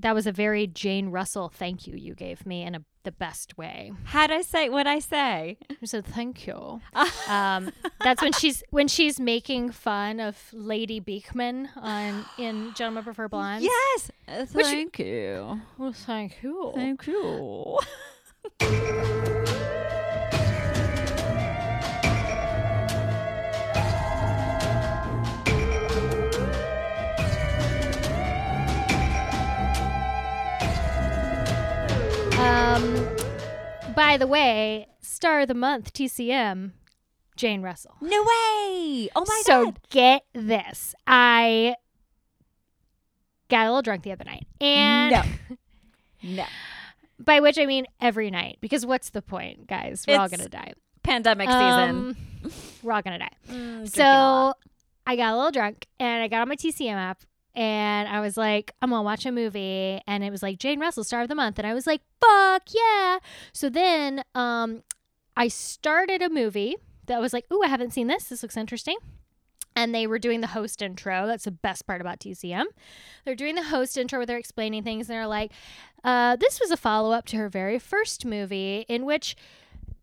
that was a very Jane Russell thank you you gave me in a, the best way. How'd I say what I say? I said thank you. um, that's when she's when she's making fun of Lady Beekman on in Gentlemen Prefer Blondes. Yes. Uh, thank you. Well, thank you. Thank you. by the way, star of the month TCM, Jane Russell. No way. Oh my so god. So get this, I got a little drunk the other night, and No. No. by which I mean every night, because what's the point, guys? We're all gonna die. Pandemic season. Um, we're all gonna die. Mm, So. I got a little drunk and I got on my TCM app and I was like, I'm gonna watch a movie. And it was like Jane Russell, star of the month. And I was like, fuck yeah. So then um, I started a movie that was like, ooh, I haven't seen this. This looks interesting. And they were doing the host intro. That's the best part about TCM. They're doing the host intro where they're explaining things. And they're like, uh, this was a follow up to her very first movie in which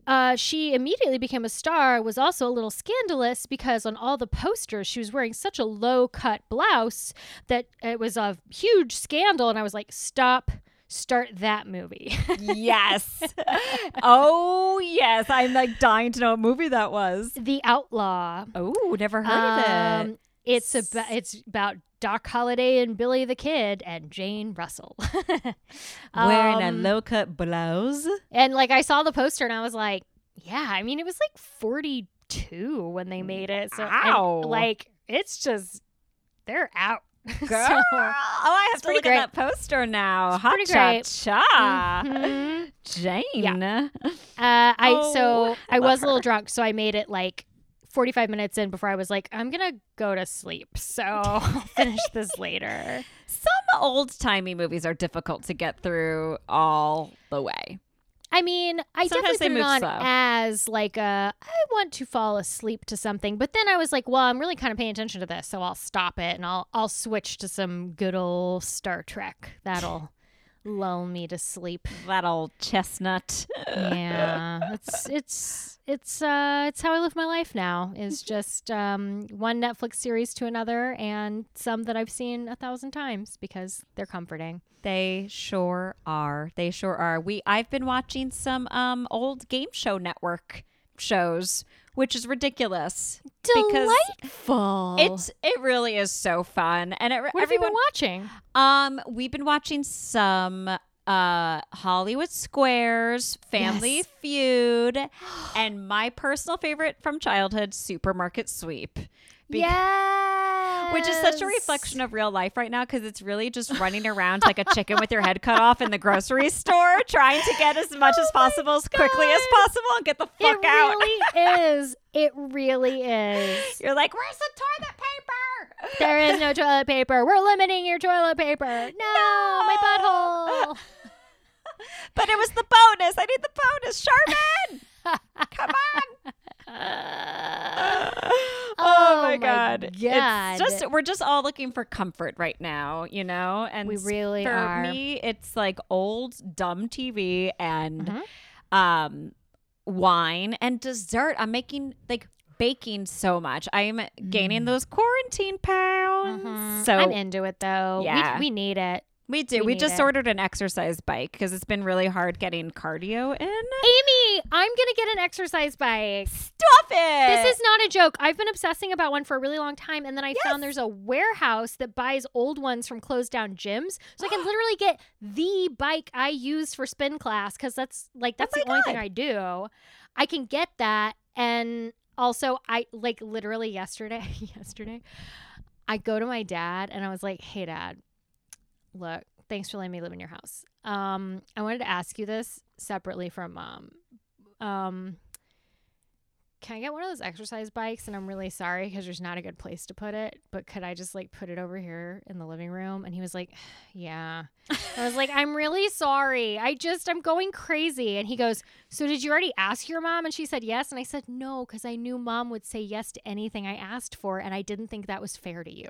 uh, she immediately became a star was also a little scandalous because on all the posters she was wearing such a low cut blouse that it was a huge scandal and i was like stop start that movie yes. oh yes. I'm like dying to know what movie that was. the outlaw Oh, never heard of it. Um, it's about it's about doc holliday and billy the kid and jane russell Wearing a Um, low cut blouse. And like I saw the poster and I was like, yeah, I mean it was like 42 when they made it. So and, like it's just they're out. Girl. So, oh, I have to look great. at that poster now. Hot cha cha. mhm. Jane. uh, I Oh, so I love was a little drunk, so I made it like 45 minutes in before I was like, I'm gonna go to sleep. So I'll finish this later. Some old timey movies are difficult to get through all the way. I mean, I Sometimes definitely put it on slow. as like a I want to fall asleep to something, but then I was like, well, I'm really kind of paying attention to this, so I'll stop it and I'll I'll switch to some good old Star Trek. That'll lull me to sleep. That old chestnut. Yeah, it's it's it's uh it's how I live my life now. Is just um one Netflix series to another, and some that I've seen a thousand times because they're comforting. They sure are. They sure are. We I've been watching some um old game show network shows, which is ridiculous. Because Delightful. It's it really is so fun, and it, what have you everyone. been watching? um, we've been watching some uh Hollywood Squares, Family Yes. Feud, and my personal favorite from childhood, Supermarket Sweep. Bec- yeah. Which is such a reflection of real life right now because it's really just running around like a chicken with your head cut off in the grocery store, trying to get as much oh as possible as quickly as possible and get the fuck It out. It really is. It really is. You're like, where's the toilet paper? There is no toilet paper. We're limiting your toilet paper. No, my butthole. But it was the bonus. I need the bonus, Sherman. Come on. oh, Oh my god. God. It's just we're just all looking for comfort right now, you know? And We really for are. me, it's like old dumb TV and Mhm. um wine and dessert. I'm making like baking so much. I'm gaining those quarantine pounds. Mhm. So I'm into it though. Yeah. We, we need it. We do. we We, just it. ordered an exercise bike because it's been really hard getting cardio in. Amy, I'm going to get an exercise bike. Stop it. This is not a joke. I've been obsessing about one for a really long time, and then I Yes. found there's a warehouse that buys old ones from closed down gyms, so I can literally get the bike I use for spin class because that's like oh that's Oh the only thing I do. I can get that, and also I like literally yesterday. yesterday, I go to my dad and I was like, "Hey, dad, look, thanks for letting me live in your house. Um, I wanted to ask you this separately from mom. Um." can I get one of those exercise bikes? And I'm really sorry because there's not a good place to put it, but could I just like put it over here in the living room? And he was like, yeah. I was like, I'm really sorry. I just, I'm going crazy. And he goes, So did you already ask your mom? And she said yes. And I said, No, because I knew mom would say yes to anything I asked for. And I didn't think that was fair to you.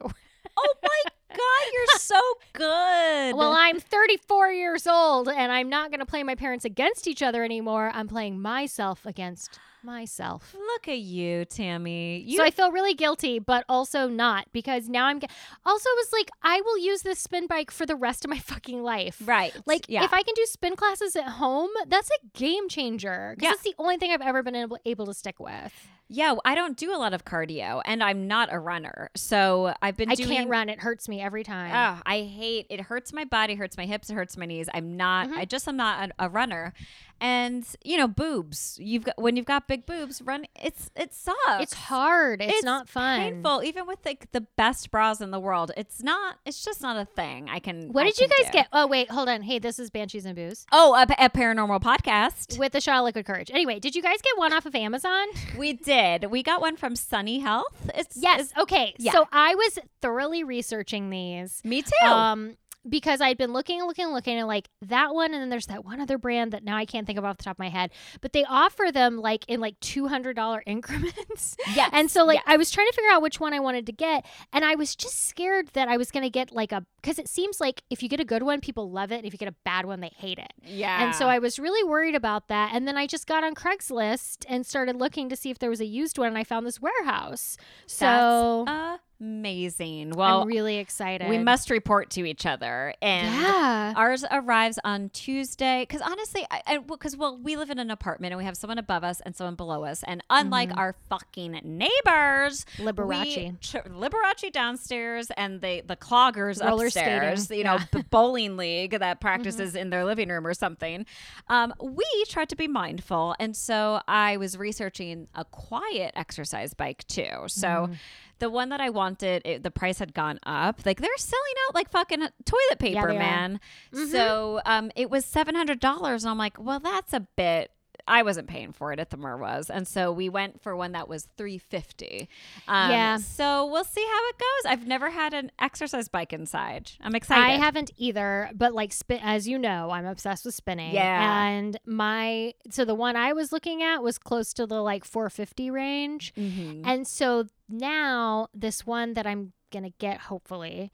oh my god, you're so good. Well, I'm 34 years old and I'm not going to play my parents against each other anymore. I'm playing myself against myself. look at you, Tammy. You so I feel really guilty, but also not because now I'm. Also, it was like I will use this spin bike for the rest of my fucking life. right. Like yeah. if I can do spin classes at home, that's a game changer. Because Yeah. it's the only thing I've ever been able, able to stick with. yeah, I don't do a lot of cardio and I'm not a runner. So I've been I doing can't run; it hurts me every time. Oh, I hate it. Hurts my body, hurts my hips, it hurts my knees. I'm not. Mhm. I just am not a, a runner. And you know, boobs. You've got when you've got big boobs, run. It's it sucks. it's hard. It's, not fun. Painful, even with like the best bras in the world. It's not. It's just not a thing. I can. What I did you guys do. get? Oh wait, hold on. Hey, this is Banshees and Booze Oh, a, a paranormal podcast. with the shot of liquid courage. Anyway, did you guys get one off of Amazon? We did. We got one from Sunny Health. It's Yes. it's- Okay. yeah. So I was thoroughly researching these. me too. Um, because I'd been looking and looking and looking and like that one, and then there's that one other brand that now I can't think of off the top of my head, but they offer them like in like two hundred dollar increments. yes. And so, like, yes. I was trying to figure out which one I wanted to get, and I was just scared that I was going to get like a because it seems like if you get a good one, people love it, and if you get a bad one, they hate it. yeah. And so I was really worried about that. And then I just got on Craigslist and started looking to see if there was a used one, and I found this warehouse. So That's amazing. Well, I'm really excited. we must report to each other, and Yeah. ours arrives on Tuesday. Because honestly, I because well, we live in an apartment and we have someone above us and someone below us, and unlike Mm-hmm. our fucking neighbors, Liberace. ch- Liberace downstairs and the the cloggers Roller upstairs. skating, You know, yeah. Mm-hmm. the bowling league that practices in their living room or something. Um, we tried to be mindful, and so I was researching a quiet exercise bike too. So. Mm-hmm. The one that I wanted, it, the price had gone up. Like they're selling out like fucking toilet paper, are. man. Mhm. So um, it was seven hundred dollars, and I'm like, well, that's a bit. I wasn't paying for it. Ithamar was, and so we went for one that was three fifty. Um, Yeah. So we'll see how it goes. I've never had an exercise bike inside. I'm excited. I haven't either, but like spin, as you know, I'm obsessed with spinning. Yeah. And my so the one I was looking at was close to the like 450 range, Mhm. and so now this one that I'm gonna get, hopefully,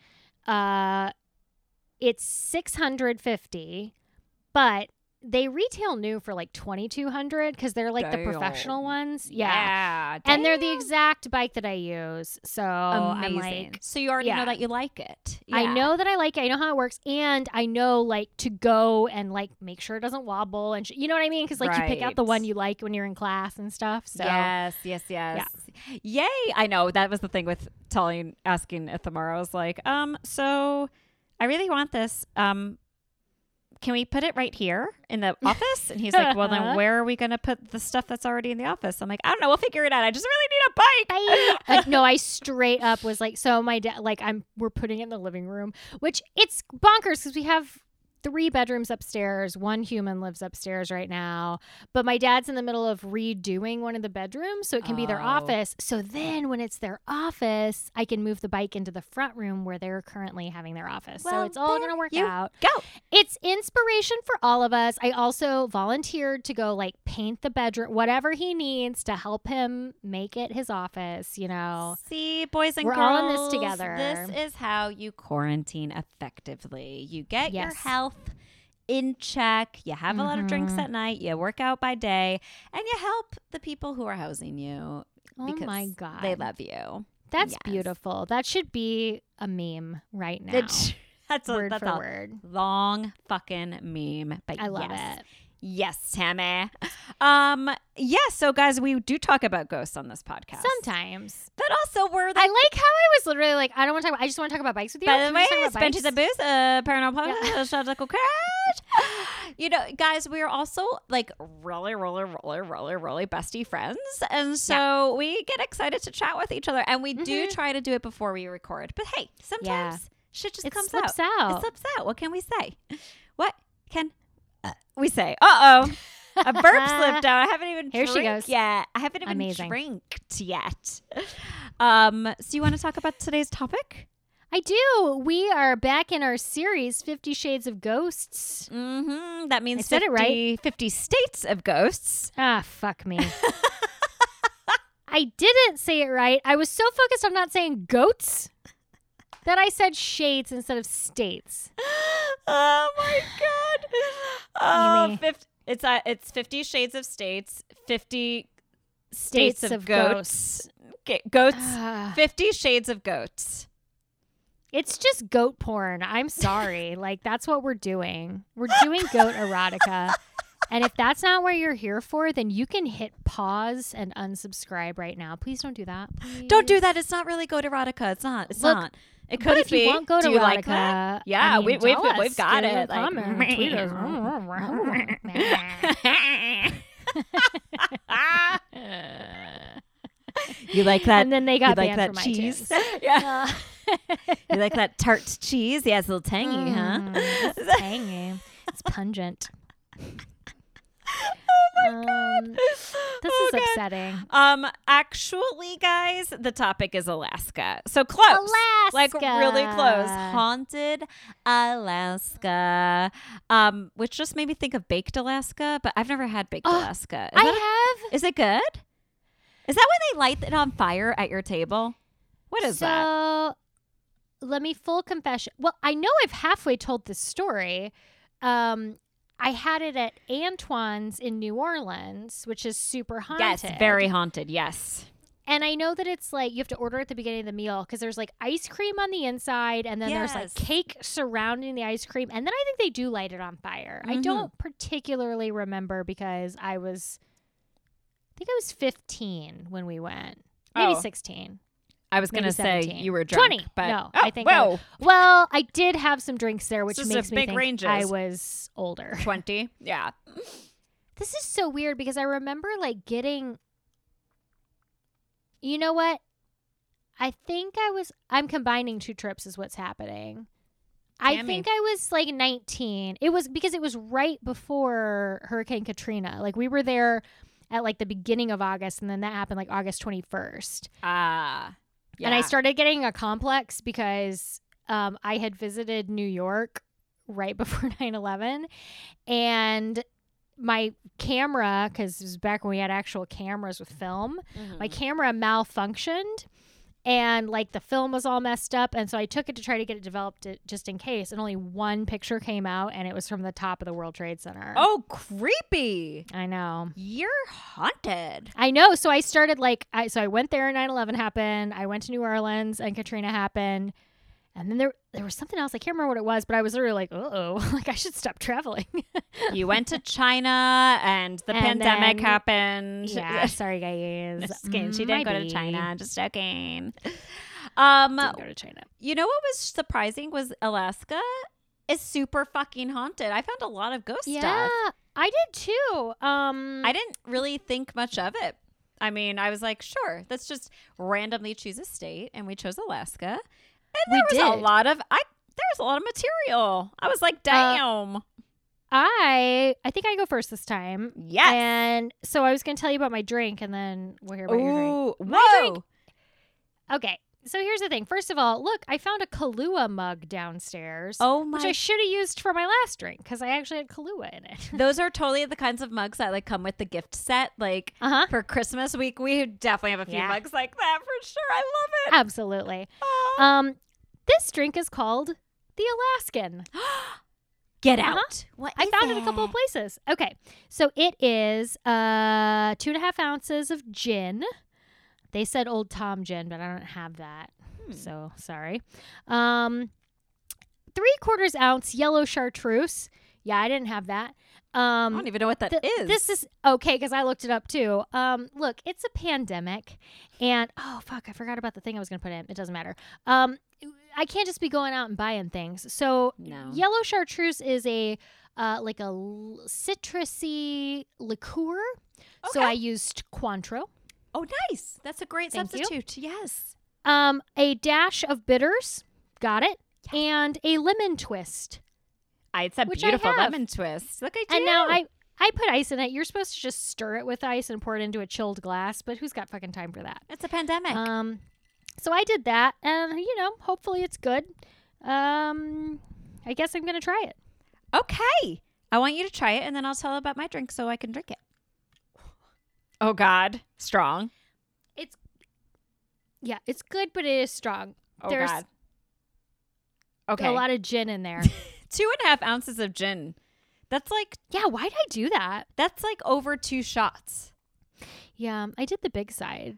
uh, it's 650, but they retail new for like 2200 because they're like the professional ones. Yeah. Yeah, And they're the exact bike that I use. So I'm amazing. like, so you already yeah. know that you like it. I know that I like it. I know how it works, and I know like to go and like make sure it doesn't wobble, and sh- you know what I mean? Because like you pick out the one you like when you're in class and stuff. So Yes, yes, yes. Yay! I know that was the thing with telling, asking Ithamar. I was like, um, so I really want this. Um, can we put it right here in the office? And he's like, well, then where are we going to put the stuff that's already in the office? I'm like, I don't know. We'll figure it out. I just really need a bike. I, uh, no, I straight up was like, so my dad, like, I'm we're putting it in the living room, which it's bonkers because we have three bedrooms upstairs. One human lives upstairs right now, but my dad's in the middle of redoing one of the bedrooms, so it can be their Oh. office. So then, when it's their office, I can move the bike into the front room where they're currently having their office. so it's all gonna work you out. Go. It's inspiration for all of us. I also volunteered to go like paint the bedroom, whatever he needs to help him make it his office, you know. See, boys and We're girls, all in this together. This is how you quarantine effectively. You get your health in check. You have a lot of drinks Mhm. at night. You work out by day, and you help the people who are housing you. Oh because my god. they love you. That's Yes. beautiful. That should be a meme right now. That's that's a, word that's for a word. long fucking meme. But I love yes. it. Yes, Tammy. Um, yes. So, guys, we do talk about ghosts on this podcast. Sometimes. but also we're I like how I was literally like, I don't want to talk about I just want to talk about bikes with you. By the way, it's Banshees and Booze, uh, Paranormal Yeah. Podcast, out to Crash. You know, guys, we are also like really, really, really, really, really bestie friends. And so we get excited to chat with each other. And we do Mhm. try to do it before we record. But hey, sometimes shit just comes out. It comes slips out. out. It slips out. What can we say? What can uh, we say? Uh oh. A burp slipped out. I haven't even Here she goes. yet. I haven't even Amazing. drinked yet. Um, so you want to talk about today's topic? I do. We are back in our series, Fifty Shades of Ghosts. Mm-hmm. That means I said it right. 50 50 states of ghosts. Ah, fuck me. I didn't say it right. I was so focused on not saying goats that I said shades instead of states. oh my god. Oh, Amy. 50, it's uh, it's 50 shades of states, 50 states, States of, of goats. Okay, goats. Ah. 50 shades of goats. It's just goat porn. I'm sorry. like that's what we're doing. We're doing goat erotica. And if that's not what you're here for, then you can hit pause and unsubscribe right now. Please don't do that. Don't do that. It's not really goat erotica. It's not. It's Look, not. It could if be. you want goat do you erotica, like that? Yeah, I mean, we, us. we've got it. Like, you like that? and then they got you like that cheese? yeah. You like that tart cheese? Yeah, it's a little tangy, huh? Mm, it's tangy. It's pungent. Um, this Oh, is God. upsetting. Um, actually, guys, the topic is Alaska. So close. Alaska. Like really close. Haunted Alaska. Um, which just made me think of baked Alaska, but I've never had baked Oh, Alaska. Is, I have. is it good? Is that when they light it on fire at your table? What is so, that? let me full confession. Well, I know I've halfway told this story. Um, I had it at Antoine's in New Orleans, which is super haunted. Yes, very haunted. Yes. And I know that it's like you have to order at the beginning of the meal because there's like ice cream on the inside, and then there's like cake surrounding the ice cream, and then I think they do light it on fire. I Mhm. don't particularly remember because I was, I think I was 15 when we went, maybe Oh. 16. I was gonna say you were drunk, 20. but No, oh, I think I- Well, I did have some drinks there, which makes me big think ranges. I was older. twenty. Yeah. This is so weird because I remember like getting. You know what? I think I was. I'm combining two trips, is what's happening. I think I was like 19. It was because it was right before Hurricane Katrina. Like we were there at like the beginning of August, and then that happened like August 21st. Ah. And I started getting a complex because um, I had visited New York right before 9 11. And my camera, because it was back when we had actual cameras with film, my Mhm. camera malfunctioned. And like the film was all messed up. And so I took it to try to get it developed uh, just in case. And only one picture came out, and it was from the top of the World Trade Center. Oh, creepy! I know. You're haunted. I know. So I started like I so I went there and 9/11 happened. I went to New Orleans and Katrina happened. And then there there was something else. I can't remember what it was, but I was literally like, "Oh, like I should stop traveling." You went to China, and the And pandemic then- happened. yeah, sorry guys. Just kidding. She didn't go to. China. Just joking. Um, Didn't go to China. you know what was surprising was Alaska is super fucking haunted. I found a lot of ghost Yeah, stuff. Yeah, I did too. Um, I didn't really think much of it. I mean, I was like, sure, let's just randomly choose a state, and we chose Alaska. And We there was a lot of I. There was a lot of material. I was like, damn. I I think I go first this time. yes. And so I was going to tell you about my drink, and then we'll hear about your drink. Ooh, My whoa. drink. Okay. So here's the thing. First of all, look, I found a Kahlua mug downstairs, Oh my which I should have used for my last drink because I actually had Kahlua in it. Those are totally the kinds of mugs that like come with the gift set. Like uh huh. for Christmas week, we definitely have a few Yeah. mugs like that for sure. I love it. Absolutely. Oh. Um, this drink is called the Alaskan. Get Uh-huh. out! What I found it a couple of places. Okay, so it is uh two and a half ounces of gin. They said Old Tom gin, but I don't have that, Hmm. so sorry. Um, three quarters ounce yellow chartreuse. Yeah, I didn't have that. I Um, don't even know what that is. th- This is okay because I looked it up too. Um, look, it's a pandemic, and oh fuck, I forgot about the thing I was gonna put in. It doesn't matter. Um, I can't just be going out and buying things. So no. yellow chartreuse is a uh, like a l- citrusy liqueur. So I used Cointreau. Oh, nice. That's a great Thank you. substitute. Yes. Um, a dash of bitters. Got it. And a lemon twist. I, it's a I beautiful lemon twist. Look at you. And now I I put ice in it. You're supposed to just stir it with ice and pour it into a chilled glass, but who's got fucking time for that? It's a pandemic. Um, so I did that, and you know, hopefully it's good. Um, I guess I'm gonna try it. okay. I want you to try it, and then I'll tell about my drink so I can drink it. Oh God, strong. It's yeah, it's good, but it is strong. Oh There's- God. Okay. A lot of gin in there. Two and a half ounces of gin. That's like yeah, why did I do that? that's like over two shots. Yeah, I did the big side.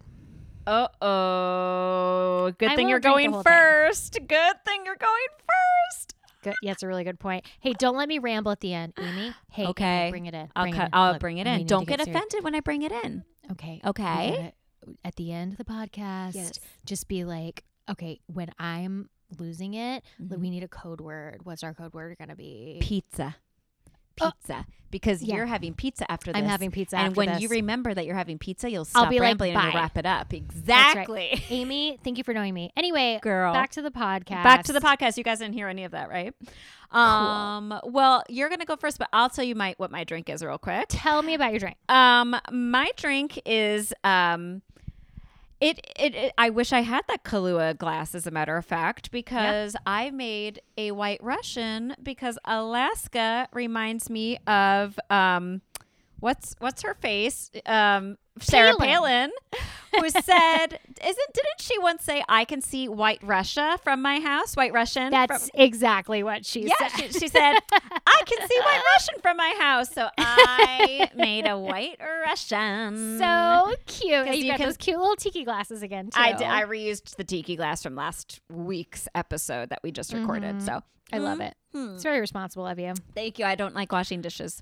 Uh oh. Good I thing you're won't drink the going whole thing. first. Good thing you're going first. Good. Yeah, it's a really good point. Hey, don't let me ramble at the end, Amy. Hey, Amy, Okay. bring it in. I'll bring cut. It in. I'll Look, bring it in. Don't to get offended when I bring it in. Okay. Okay. at the end of the podcast, Yes. just be like, okay, when I'm losing it, Mhm. we need a code word. What's our code word gonna be? Pizza. Oh. Pizza. because Yeah. you're having pizza after this. I'm having pizza. and when this. you remember that you're having pizza, you'll I'll stop be like, and you'll wrap it up. right. Exactly. Amy, thank you for knowing me. Anyway, Girl. back to the podcast. Back to the podcast. You guys didn't hear any of that, right? Um, well, you're gonna go first, but I'll tell you my what my drink is real quick. Tell me about your drink. Um, my drink is um it, it, it I wish I had that Kahlua glass as a matter of fact because I made a white Russian because Alaska reminds me of um what's what's her face? Um Sarah Palin. Who said isn't didn't she once say I can see white Russia from my house? White Russian That's from- exactly what she yeah, said. she, she said, I can see white Russian from my house. So I made a white Russian. so cute! You, you got can- those cute little tiki glasses again, too. I, did, I reused the tiki glass from last week's episode that we just recorded. Mhm. So I love it. Mhm. It's very responsible of you. Thank you. I don't like washing dishes.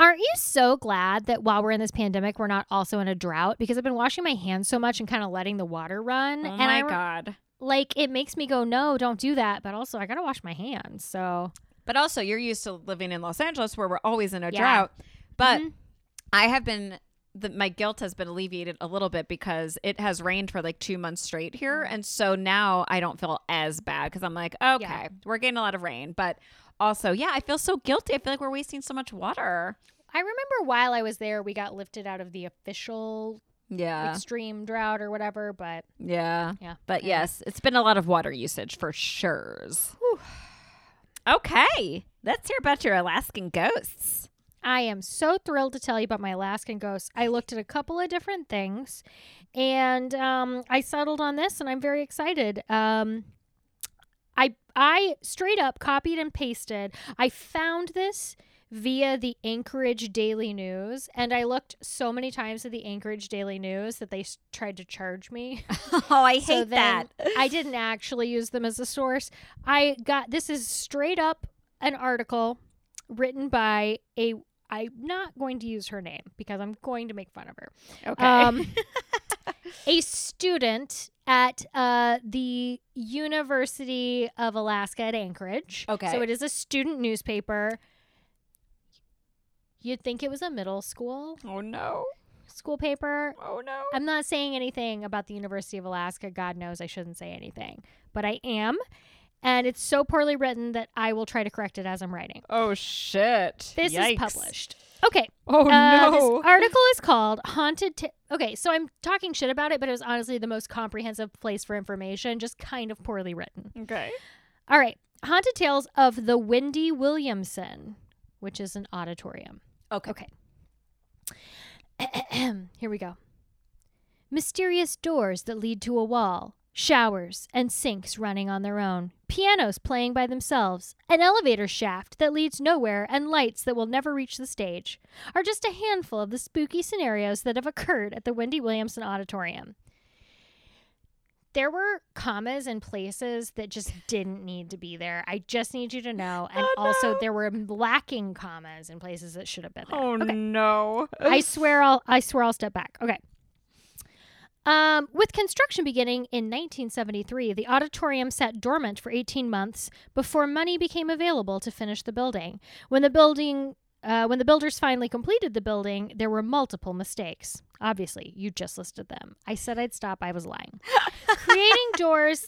Aren't you so glad that while we're in this pandemic, we're not also in a drought? Because I've been washing my hands so much and kind of letting the water run. Oh and my I God. like it makes me go, no, don't do that. But also, I gotta wash my hands. So But also, you're used to living in Los Angeles where we're always in a Yeah. drought. But Mhm. I have been. The, my guilt has been alleviated a little bit because it has rained for like two months straight here, and so now I don't feel as bad because I'm like, okay, Yeah. we're getting a lot of rain, but also, yeah, I feel so guilty. I feel like we're wasting so much water. I remember while I was there, we got lifted out of the official Yeah, extreme drought or whatever. But yeah, yeah, but Anyway. yes, it's been a lot of water usage for sure. Okay, let's hear about your Alaskan ghosts. I am so thrilled to tell you about my Alaskan ghosts. I looked at a couple of different things and um, I settled on this and I'm very excited. Um, I I straight up copied and pasted. I found this via the Anchorage Daily News and I looked so many times at the Anchorage Daily News that they tried to charge me. oh, I So hate that. I didn't actually use them as a source. I got this is straight up an article written by a I'm not going to use her name because I'm going to make fun of her. Okay. Um, a student at uh, the University of Alaska at Anchorage. Okay. So it is a student newspaper. You'd think it was a middle school oh no. school paper. Oh no. I'm not saying anything about the University of Alaska. God knows I shouldn't say anything, but I am. And it's so poorly written that I will try to correct it as I'm writing. Oh shit. This Yikes. is published. Okay. Oh uh, no. This article is called Haunted. Okay, so I'm talking shit about it, but it was honestly the most comprehensive place for information, just kind of poorly written. okay. All right. Haunted Tales of the Wendy Williamson, which is an auditorium. Okay. Okay. Here we go. Mysterious doors that lead to a wall, showers and sinks running on their own, pianos playing by themselves, an elevator shaft that leads nowhere, and lights that will never reach the stage are just a handful of the spooky scenarios that have occurred at the Wendy Williamson Auditorium. There were commas and places that just didn't need to be there. I just need you to know. And Oh, also, there were lacking commas in places that should have been there. Oh okay. no. I swear I'll I swear I'll step back. Okay. Um, with construction beginning in 1973, the auditorium sat dormant for 18 months before money became available to finish the building. When the building uh, when the builders finally completed the building, there were multiple mistakes. Obviously, you just listed them. I said I'd stop. I was lying. Creating doors.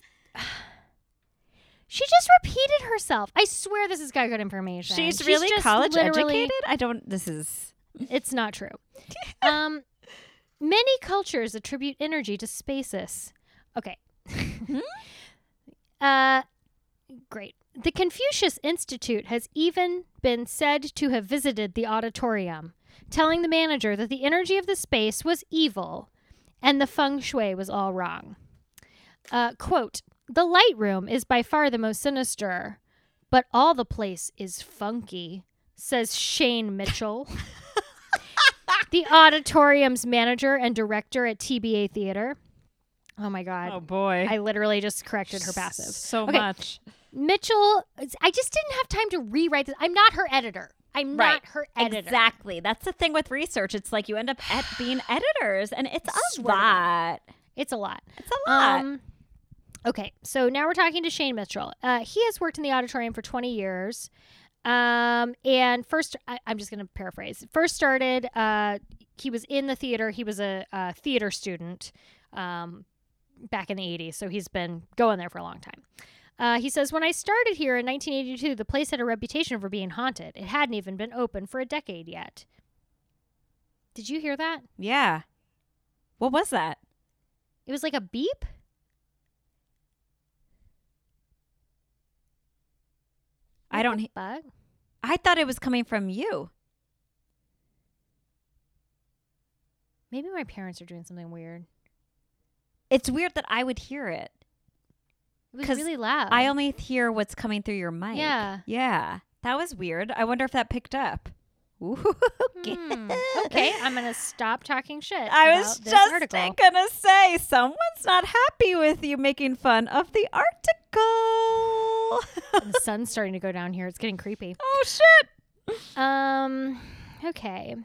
She just repeated herself. I swear this is got good information. She's really just college educated? I don't this is it's not true. um, many cultures attribute energy to spaces. Okay. uh, great. The Confucius Institute has even been said to have visited the auditorium, telling the manager that the energy of the space was evil and the feng shui was all wrong. Uh, quote, The light room is by far the most sinister, but all the place is funky, says Shane Mitchell. the auditorium's manager and director at TBA Theater. Oh my God. Oh boy. I literally just corrected her passive. So Okay. much. Mitchell, I just didn't have time to rewrite this. I'm not her editor. I'm Right. not her editor. Exactly. That's the thing with research. It's like you end up at being editors, and it's a Swear to God. lot. It's a lot. It's a lot. Um, okay, so now we're talking to Shane Mitchell. Uh, he has worked in the auditorium for 20 years. Um, and first, I, I'm just going to paraphrase. First started, uh, he was in the theater. He was a, a theater student um, back in the 80s. So he's been going there for a long time. Uh, he says, When I started here in 1982, the place had a reputation for being haunted. It hadn't even been open for a decade yet. Did you hear that? yeah. What was that? It was like a beep. I don't. he- Bug. I thought it was coming from you. Maybe my parents are doing something weird. It's weird that I would hear it. It was really loud. I only hear what's coming through your mic. Yeah. Yeah. That was weird. I wonder if that picked up. Hmm. Okay, I'm gonna stop talking shit. I was just article. gonna say someone's not happy with you making fun of the article. the sun's starting to go down here. It's getting creepy. oh shit! Um. Okay.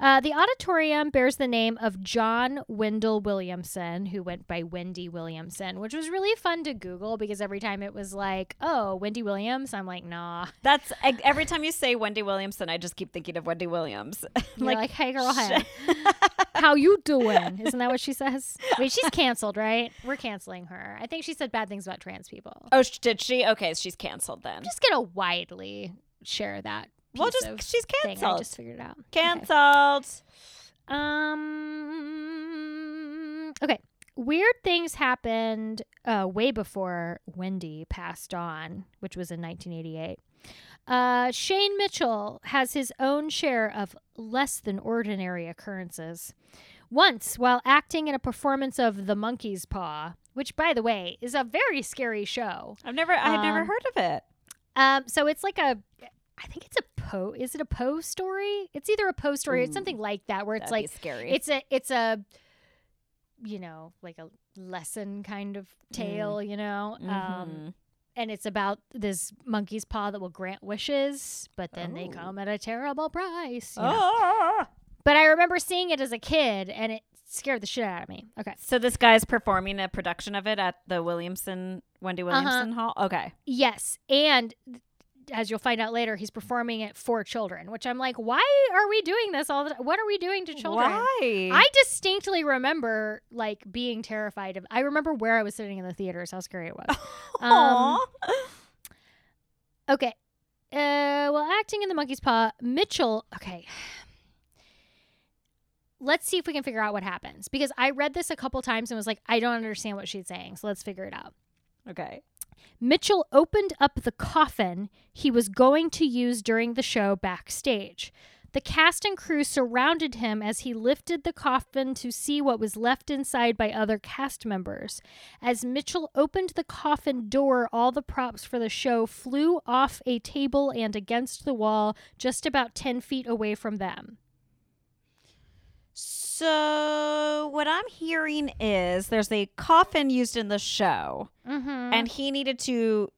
Uh, the auditorium bears the name of John Wendell Williamson, who went by Wendy Williamson, which was really fun to Google because every time it was like, "Oh, Wendy Williams," I'm like, "Nah." That's every time you say Wendy Williamson, I just keep thinking of Wendy Williams. You're like, "Hey, girl, hey, how you doing?" Isn't that what she says? Wait, she's canceled, right? We're canceling her. I think she said bad things about trans people. oh, did she? Okay, she's canceled then. I'm just gonna widely share that. Well, just she's thing. I canceled. just figured it out. Okay. Canceled. Um. Okay. Weird things happened uh, way before Wendy passed on, which was in 1988. Uh, Shane Mitchell has his own share of less than ordinary occurrences. Once, while acting in a performance of The Monkey's Paw, which, by the way, is a very scary show. I've never, I've never Um, heard of it. Um, so it's like a, I think it's a Poe. Is it a Poe story? It's either a Poe story. Ooh, something like that, where it's like scary. it's a it's a you know like a lesson kind of tale you know um Mhm. and it's about this monkey's paw that will grant wishes but then they Oh. come at a terrible price you know? Oh. but i remember seeing it as a kid and it scared the shit out of me okay So this guy's performing a production of it at the Williamson Wendy Uh-huh. Williamson Hall. Okay. yes and as you'll find out later he's performing it for children which i'm like why are we doing this all the time what are we doing to children Why? I distinctly remember like being terrified of. I remember where I was sitting in the theaters, how scary it was. Um, okay. Uh, well, acting in the monkey's paw, Mitchell. Okay. Let's see if we can figure out what happens because I read this a couple times and was like, I don't understand what she's saying. So let's figure it out. okay. Mitchell opened up the coffin he was going to use during the show backstage. The cast and crew surrounded him as he lifted the coffin to see what was left inside by other cast members. As Mitchell opened the coffin door, all the props for the show flew off a table and against the wall just about 10 feet away from them. So what I'm hearing is there's a coffin used in the show, Mm-hmm. and he needed to.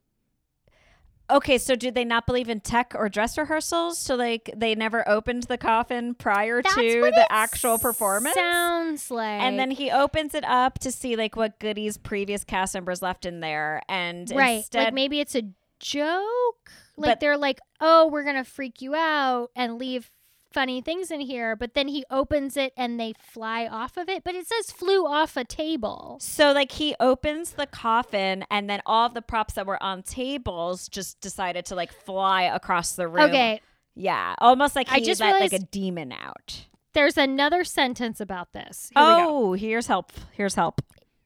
Okay, so did they not believe in tech or dress rehearsals? So like they never opened the coffin prior That's to the actual performance. Sounds like. and then he opens it up to see like what goodies previous cast members left in there, and right instead, like maybe it's a joke like But- they're like oh we're gonna freak you out and leave funny things in here but then he opens it and they fly off of it but it says flew off a table So like he opens the coffin and then all of the props that were on tables just decided to like fly across the room. okay Yeah. Almost like I just let like a demon out. there's another sentence about this Here we go. oh, here's help. Here's help.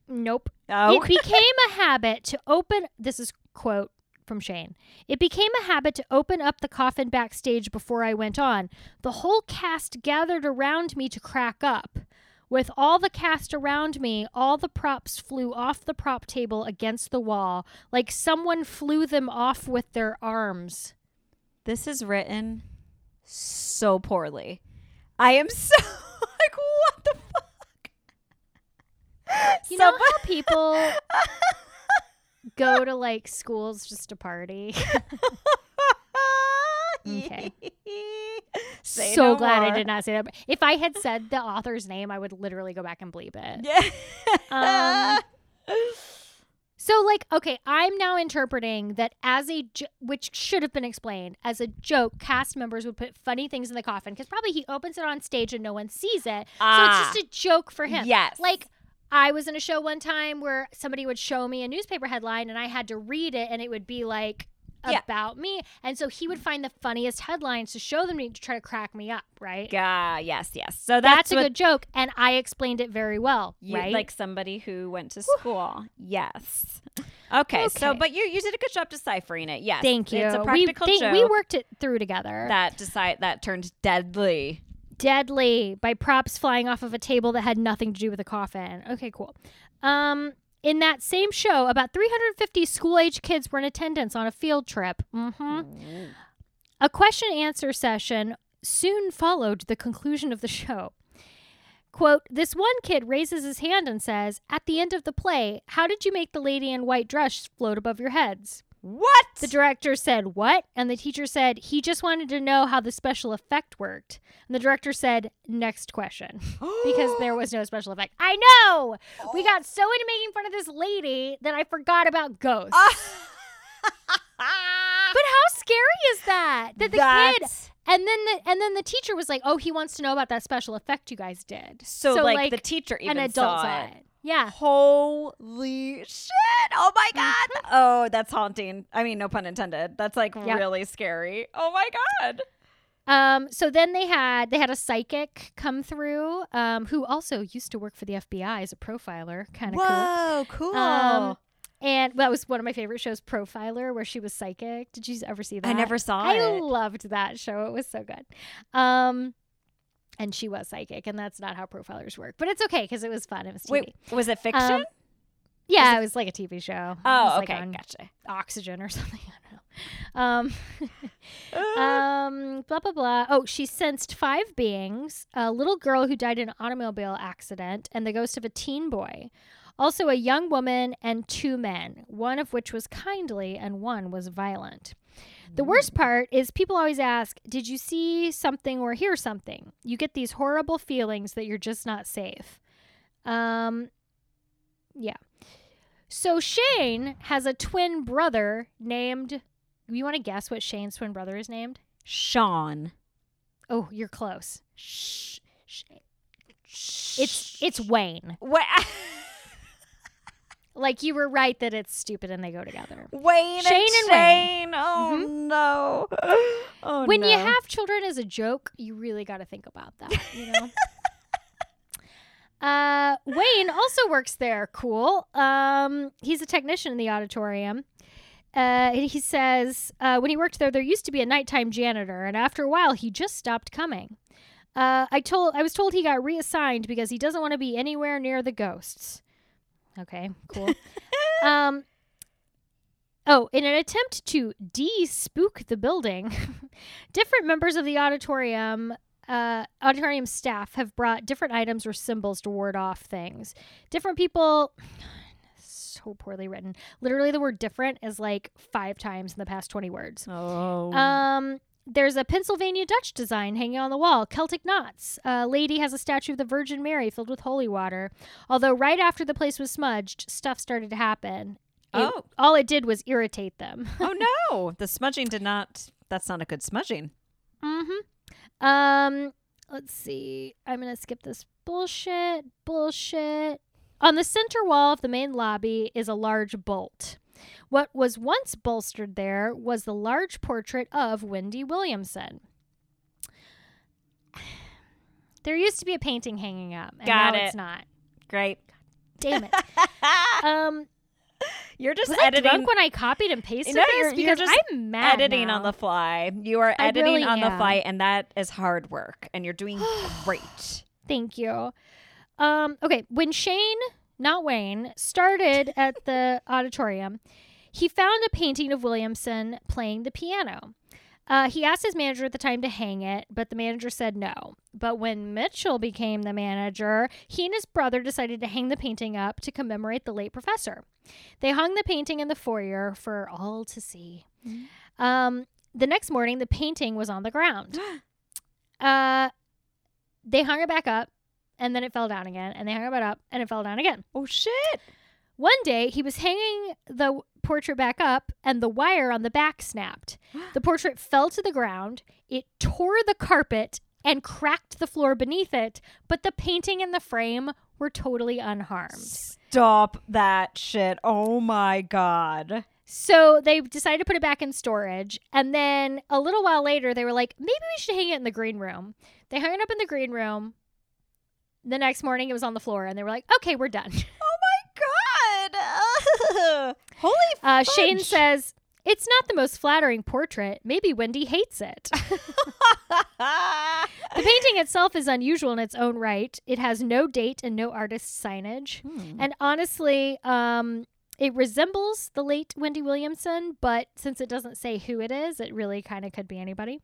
nope Oh. It became a habit to open this is quote from Shane. It became a habit to open up the coffin backstage before I went on. The whole cast gathered around me to crack up. With all the cast around me, all the props flew off the prop table against the wall, like someone flew them off with their arms. This is written so poorly. I am so like, what the fuck? You know how people go to like schools just to party? Okay. Say so no glad I did not say that. If I had said the author's name, I would literally go back and bleep it. Yeah. Um, So, like, okay, I'm now interpreting that as a, jo- which should have been explained, as a joke, cast members would put funny things in the coffin because probably he opens it on stage and no one sees it. Ah. so it's just a joke for him. Yes. Like, I was in a show one time where somebody would show me a newspaper headline and I had to read it and it would be like, Yeah. about me. And so he would find the funniest headlines to show them to me to try to crack me up, right? Yeah, yes, yes. So That's, that's, a what good joke. And I explained it very well, you, right? like somebody who went to school. Yes. Okay, so but you you did a good job deciphering it. Yes. Thank you. It's a we, practical think- joke we worked it through together. that decide that turned deadly. Deadly by props flying off of a table that had nothing to do with a coffin. Okay, cool. Um, in that same show, about 350 school age kids were in attendance on a field trip. hmm A question answer session soon followed the conclusion of the show. Quote, this one kid raises his hand and says, At the end of the play, how did you make the lady in white dress float above your heads? What? The director said, What? And the teacher said, He just wanted to know how the special effect worked. And the director said, Next question. because there was no special effect. I know! We got so into making fun of this lady that I forgot about ghosts. but how scary is that? That the kid and then the and then the teacher was like, Oh, he wants to know about that special effect you guys did. So, so like, the teacher even an adult saw it. Yeah. Holy shit. Oh my god. Oh, that's haunting. I mean, no pun intended. That's like Yeah. really scary. Oh my god. Um, so then they had they had a psychic come through, um, who also used to work for the FBI as a profiler, kind of cool. Whoa, cool. Um, and that was one of my favorite shows, Profiler, where she was psychic. Did you ever see that? I never saw I it. I loved that show. It was so good. Um, and she was psychic, and that's not how profilers work, but it's okay because it was fun. It was TV. Wait, was it fiction? Um, yeah, it was like a TV show. It was, oh, like, okay, on gotcha. Oxygen or something. I don't know. Um, um, blah blah blah. Oh, she sensed five beings: a little girl who died in an automobile accident, and the ghost of a teen boy. Also, a young woman and two men, one of which was kindly and one was violent. The worst part is people always ask, Did you see something or hear something? You get these horrible feelings that you're just not safe. Um, yeah. So Shane has a twin brother named. You want to guess what Shane's twin brother is named? Sean. Oh, you're close. Shh. Sh- It's it's Wayne. Wait, Like you were right that it's stupid and they go together. Wayne Shane and Wayne. Oh no. Oh when you have children as a joke, you really got to think about that, you know. uh, Wayne also works there. Cool. Um, he's a technician in the auditorium. Uh, he says uh, when he worked there, there used to be a nighttime janitor, and after a while, he just stopped coming. Uh, I told I was told he got reassigned because he doesn't want to be anywhere near the ghosts. Okay, cool. um, oh, in an attempt to de-spook the building, different members of the auditorium uh, auditorium staff have brought different items or symbols to ward off things. Different people. So poorly written. Literally, the word "different" is like five times in the past twenty words. Oh. Um, there's a Pennsylvania Dutch design hanging on the wall. Celtic knots. A lady has a statue of the Virgin Mary filled with holy water. Although right after the place was smudged, stuff started to happen. It- Oh. all it did was irritate them. oh no. The smudging did not. That's not a good smudging. mm-hmm. Um, let's see. I'm gonna skip this bullshit. Bullshit. On the center wall of the main lobby is a large bolt. What was once bolstered there was the large portrait of Wendy Williamson. There used to be a painting hanging up, and Got now it. it's not. Great. Damn it. um, You're just was I editing. drunk when I copied and pasted No, this? you're- you're because just I'm mad editing now. on the fly. You are I editing really on the am. fly, and that is hard work. And you're doing great. Thank you. um, okay, when Shane, not Wayne, started at the auditorium, he found a painting of Williamson playing the piano. Uh, he asked his manager at the time to hang it, but the manager said no. But when Mitchell became the manager, he and his brother decided to hang the painting up to commemorate the late professor. They hung the painting in the foyer for all to see. Um, the next morning, the painting was on the ground. uh, they hung it back up, and then it fell down again, and they hung it up, and it fell down again. Oh shit! One day, he was hanging the portrait back up, and the wire on the back snapped. The portrait fell to the ground. It tore the carpet and cracked the floor beneath it, but the painting and the frame were totally unharmed. Stop that shit! Oh my god! So they decided to put it back in storage. And then a little while later, they were like, maybe we should hang it in the green room. They hung it up in the green room. The next morning, it was on the floor, and they were like, okay, we're done. Oh my god! Holy Uh, Shane says, it's not the most flattering portrait. Maybe Wendy hates it. the painting itself is unusual in its own right. It has no date and no artist signage. Hmm. And honestly, um, it resembles the late Wendy Williamson, but since it doesn't say who it is, it really kind of could be anybody.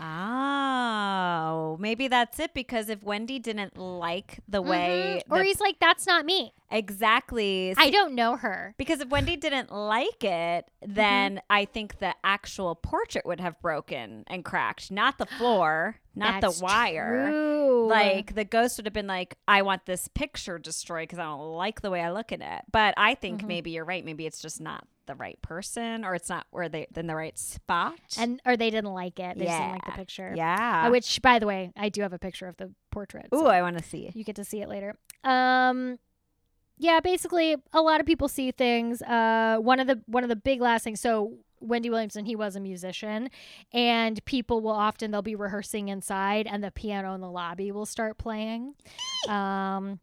Oh, maybe that's it. Because if Wendy didn't like the way, Mhm. Or the- he's like, that's not me. Exactly, I don't know her. because if Wendy didn't like it, Mm-hmm. then I think the actual portrait would have broken and cracked, not the floor, not That's the wire. true. Like the ghost would have been like, I want this picture destroyed because I don't like the way I look at it. But I think Mm-hmm. maybe you're right. Maybe it's just not the right person, or it's not where they in the right spot. and or they didn't like it. They just didn't like the picture. yeah. Uh, which, by the way, I do have a picture of the portrait. Ooh, so I want to see. you get to see it later. Um, yeah, basically, a lot of people see things. Uh, one of the one of the big last things. So Wendy Williamson, he was a musician, and people will often they'll be rehearsing inside, and the piano in the lobby will start playing. Um,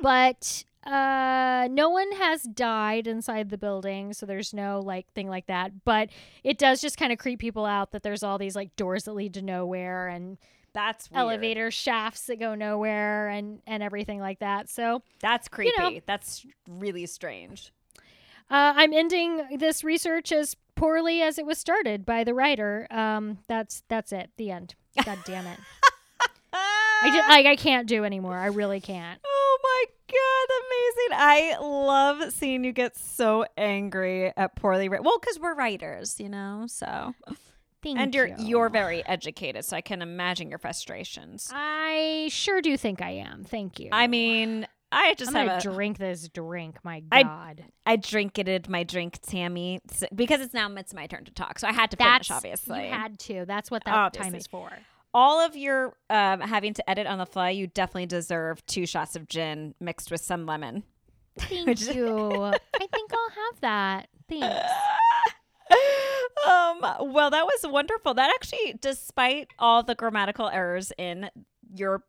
but uh no one has died inside the building so there's no like thing like that but it does just kind of creep people out that there's all these like doors that lead to nowhere and That's weird. elevator shafts that go nowhere and and everything like that so That's creepy. know. That's really strange. uh, i'm ending this research as poorly as it was started by the writer um that's that's it the end god damn it i just like i can't do anymore i really can't Oh my god, amazing! I love seeing you get so angry at poorly written. Well, because we're writers, you know. So, Thank and you're you. you're very educated, so I can imagine your frustrations. i sure do think i am. Thank you. I mean, I just i'm have a drink this drink my god. I drink it my drink, Tammy, because it's now it's my turn to talk, so I had to that's finish. Obviously, you had to. That's what that time is for. All of your um, having to edit on the fly, you definitely deserve two shots of gin mixed with some lemon. thank you. I think i'll have that. Thanks um, well, that was wonderful. That actually, despite all the grammatical errors in your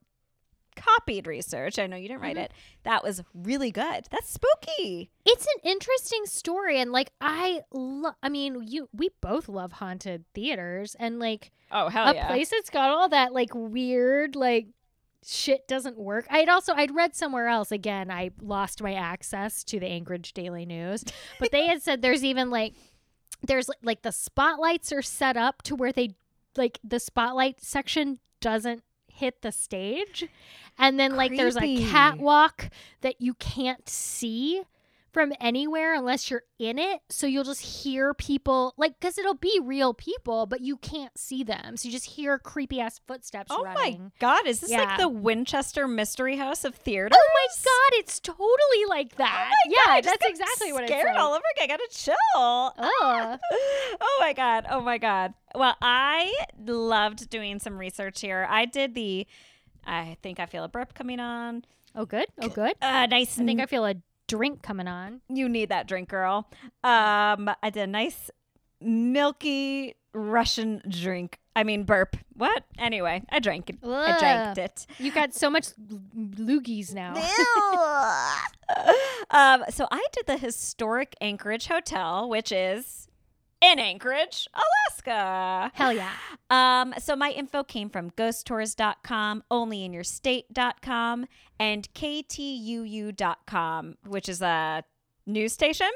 copied research, I know you didn't write Mm-hmm. it. That was really good. That's spooky. it's an interesting story and like i lo- i mean you we both love haunted theaters and like Oh hell a place that's got all that like weird like shit doesn't work i'd also i'd read somewhere else again i lost my access to the anchorage daily news but they had said there's even like there's like the spotlights are set up to where they like the spotlight section doesn't hit the stage. And then like there's a catwalk that you can't see from anywhere unless you're in it so you'll just hear people like because it'll be real people but you can't see them so you just hear creepy ass footsteps Oh running my god, is this Yeah. like the Winchester Mystery House of theater? Oh my god, it's totally like that. Oh my God, yeah, I just exactly what it's scared like. all over again. I gotta chill. Ugh. oh my god. Oh my god. Well, I loved doing some research here. I did the I think I feel a burp coming on. Oh, good. Oh, good. Uh nice I think I feel a drink coming on. you need that drink, girl. Um I did a nice milky Russian drink. I mean burp. What? Anyway, I drank it. I drank it. You got so much loogies now. um, so I did the historic Anchorage Hotel, which is in Anchorage, Alaska. Hell yeah. Um, so my info came from ghosttours.com, onlyinyourstate.com, and ktuu.com, which is a news station.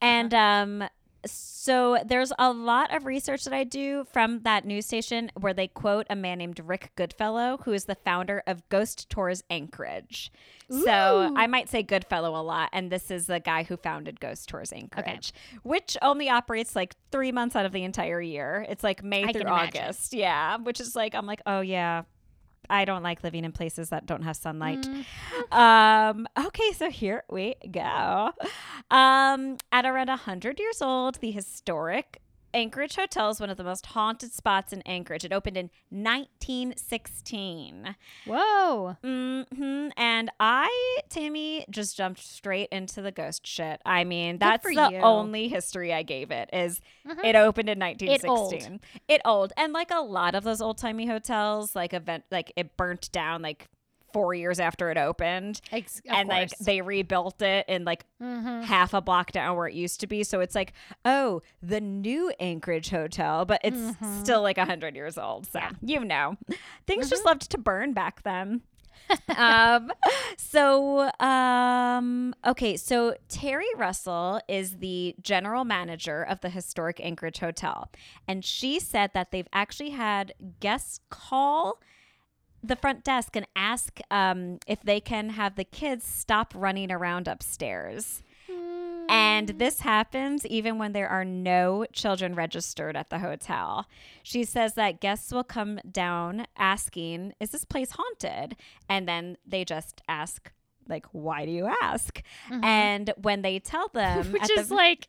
And um so there's a lot of research that I do from that news station where they quote a man named Rick Goodfellow, who is the founder of Ghost Tours Anchorage. So I might say Goodfellow a lot, and this is the guy who founded Ghost Tours Anchorage, which only operates like three months out of the entire year. It's like May I through can imagine. August, yeah. Which is like I'm like, oh yeah, I don't like living in places that don't have sunlight. Mm. Um, okay, so here we go. Um, at around 100 years old, the historic Anchorage Hotel is one of the most haunted spots in Anchorage. It opened in 1916. Whoa. hmm And I, Tammy, just jumped straight into the ghost shit. I mean, that's the you. only history I gave it is Mhm. it opened in old. 1916. It old. And like a lot of those old timey hotels, like event like it burnt down like four years after it opened. Ex- and like they rebuilt it in like Mhm. half a block down where it used to be. So it's like, oh, the new Anchorage Hotel, but it's Mhm. still like a hundred years old. So Yeah. you know, things Mm-hmm. just loved to burn back then. um so um okay so terry russell is the general manager of the historic anchorage hotel and she said that they've actually had guests call the front desk and ask um, if they can have the kids stop running around upstairs and this happens even when there are no children registered at the hotel. She says that guests will come down asking, Is this place haunted? And then they just ask, like, why do you ask? And when they tell them, Which is the, like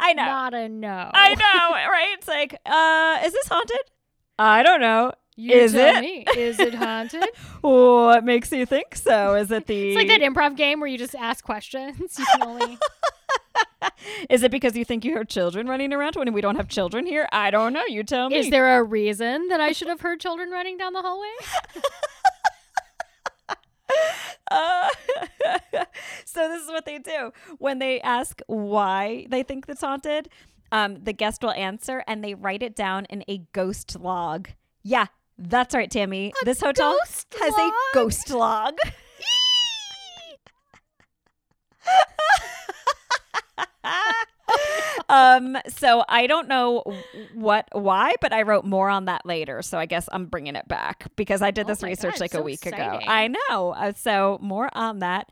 I know, not a no. I know, right? It's like, uh, is this haunted? I don't know. You Is tell it? me. Is it haunted? What makes you think so? Is it the? it's like that improv game where you just ask questions. You can only. Is it because you think you heard children running around when we don't have children here? I don't know. You tell me. Is there a reason that I should have heard children running down the hallway? Uh, so this is what they do when they ask why they think it's haunted. Um, the guest will answer, and they write it down in a ghost log. Yeah, that's right, Tammy. this hotel has log? a ghost log. um so i don't know what why but i wrote more on that later so i guess i'm bringing it back because i did Oh this my research God, like a so week ago i know Uh, so more on that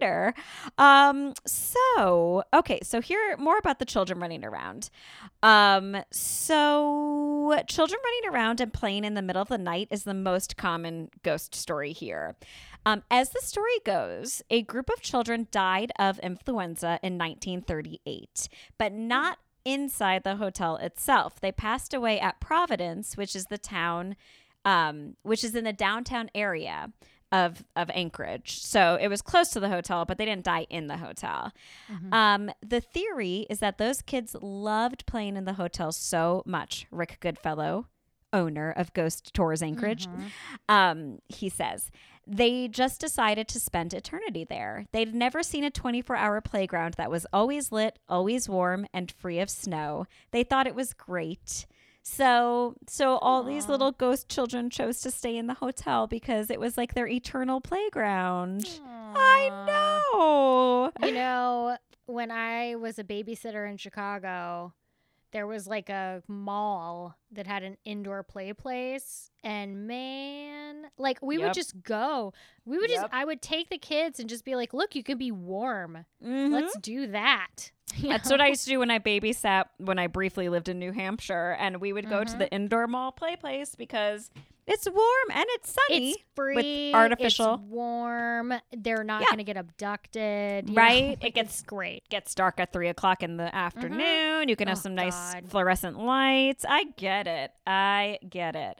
later. Um so okay so here more about the children running around. Um so children running around and playing in the middle of the night is the most common ghost story here. Um, as the story goes, a group of children died of influenza in 1938, but not inside the hotel itself. They passed away at Providence, which is the town, um, which is in the downtown area of of Anchorage. So it was close to the hotel, but they didn't die in the hotel. Um, the theory is that those kids loved playing in the hotel so much. Rick Goodfellow, owner of Ghost Tours Anchorage, um, he says they just decided to spend eternity there. They'd never seen a 24 hour playground that was always lit, always warm, and free of snow. They thought it was great. So, so all these little ghost children chose to stay in the hotel because it was like their eternal playground. I know. You know, when I was a babysitter in Chicago, there was like a mall that had an indoor play place. And man, like we Yep. would just go. We would just, I would take the kids and just be like, look, you can be warm. Mhm. Let's do that. You That's know? what I used to do when I babysat when I briefly lived in New Hampshire, and we would go to Mhm. the indoor mall play place because it's warm and it's sunny. It's free. artificial- It's warm. They're not Yeah. going to get abducted. Right? Like, It gets- great. gets dark at three o'clock in the afternoon. You can have Oh, some nice God. fluorescent lights. I get it. I get it.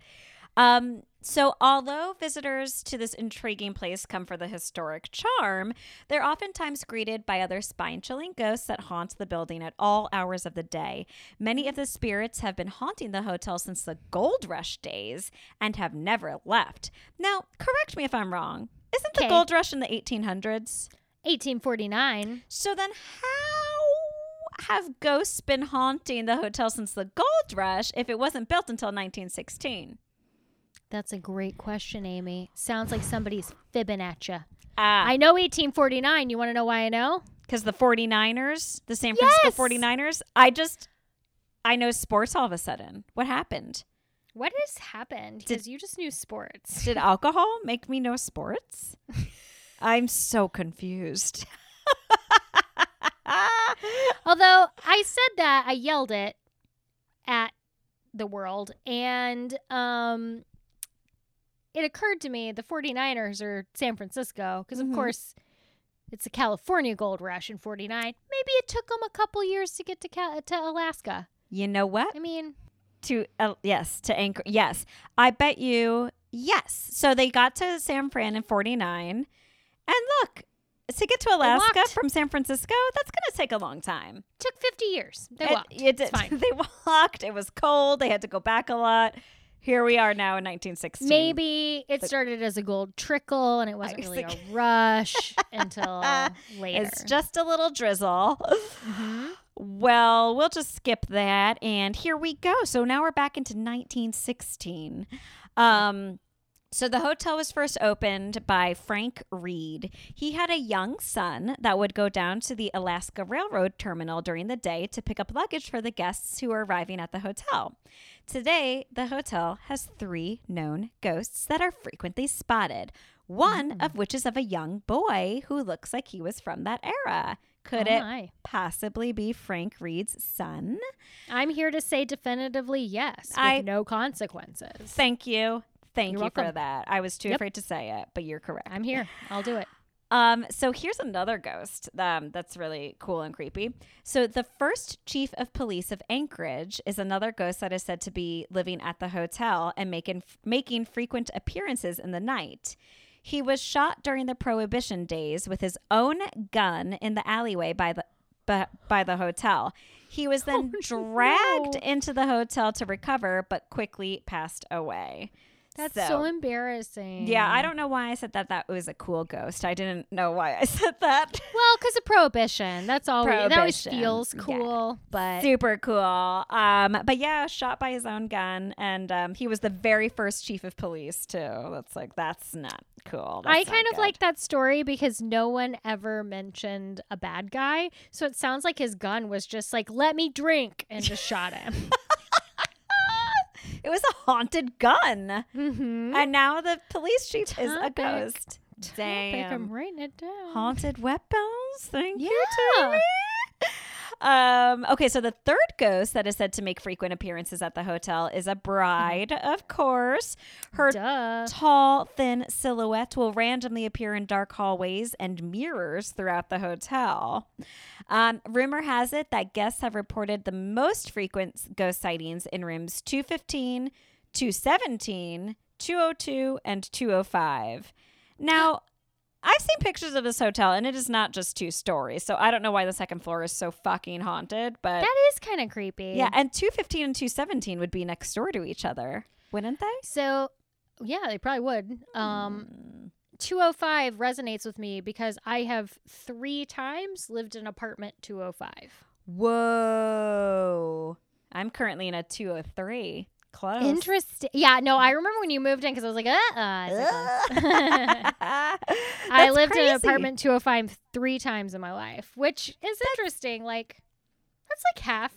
Um, so, although visitors to this intriguing place come for the historic charm, they're oftentimes greeted by other spine chilling ghosts that haunt the building at all hours of the day. Many of the spirits have been haunting the hotel since the gold rush days and have never left. Now, correct me if I'm wrong. Isn't the Okay. gold rush in the 1800s? 1849. So then how have ghosts been haunting the hotel since the gold rush if it wasn't built until 1916? That's a great question, Amy. Sounds like somebody's fibbing at you. Ah, I know 1849. You want to know why I know? because the 49ers, the San Francisco Yes! 49ers, I just, I know sports all of a sudden. What happened? What has happened? Because you just knew sports. Did alcohol make me know sports? I'm so confused. Although I said that, I yelled it at the world, and um, it occurred to me the 49ers are San Francisco, because of Mhm. course it's a California gold rush in 49. Maybe it took them a couple years to get to, Cal- to Alaska. you know what? I mean, To uh, yes, to anchor. Yes, I bet you. Yes. So they got to San Fran in '49, and look, to get to Alaska from San Francisco, that's going to take a long time. took 50 years. They It- walked. it It's fine. They walked. It was cold. They had to go back a lot. Here we are now in 1916. Maybe it started as a gold trickle and it wasn't was really a rush until later. it's just a little drizzle. Mhm. Well, we'll just skip that. And here we go. So now we're back into 1916. Um, so the hotel was first opened by Frank Reed. He had a young son that would go down to the Alaska Railroad terminal during the day to pick up luggage for the guests who were arriving at the hotel. Today, the hotel has three known ghosts that are frequently spotted. One mm. of which is of a young boy who looks like he was from that era. Could Oh it possibly be Frank Reed's son? I'm here to say definitively yes, with I- no consequences. Thank you. Thank You're you for that. I was too Yep. afraid to say it, but you're correct. I'm here. I'll do it. Um, so here's another ghost um, that's really cool and creepy. So the first chief of police of Anchorage is another ghost that is said to be living at the hotel and making making frequent appearances in the night. He was shot during the Prohibition days with his own gun in the alleyway by the by, by the hotel. He was then Oh, dragged no. into the hotel to recover, but quickly passed away. That's so, embarrassing. Yeah, I don't know why I said that. That was a cool ghost. I didn't know why I said that. Well, because of prohibition. That's all. That always Prohibition. feels Yeah. cool, but Super cool. Um, but yeah, shot by his own gun, and um, he was the very first chief of police too. That's like that's not cool. I That's not kind of good. like that story because no one ever mentioned a bad guy. So it sounds like his gun was just like, "Let me drink," and just shot him. It was a haunted gun, mm-hmm. and now the police chief is a Topic. ghost. I'm writing it down. Haunted weapons. Thank you, Yeah. Tammy. Um, okay, so the third ghost that is said to make frequent appearances at the hotel is a bride, of course. Her Duh. tall, thin silhouette will randomly appear in dark hallways and mirrors throughout the hotel. Um, rumor has it that guests have reported the most frequent ghost sightings in rooms 215, 217, 202, and 205. Now, I've seen pictures of this hotel and it is not just two stories. So I don't know why the second floor is so fucking haunted, but That is kind of creepy. yeah, and 215 and 217 would be next door to each other, wouldn't they? So, yeah, they probably would. Um, Mm. 205 resonates with me because I have three times lived in apartment 205. Whoa. I'm currently in a 203. Close. Interesting. Yeah, no, I remember when you moved in because I was like, uh, uh. I That's lived in an apartment 205 three times in my life, which is interesting. Like, that's like half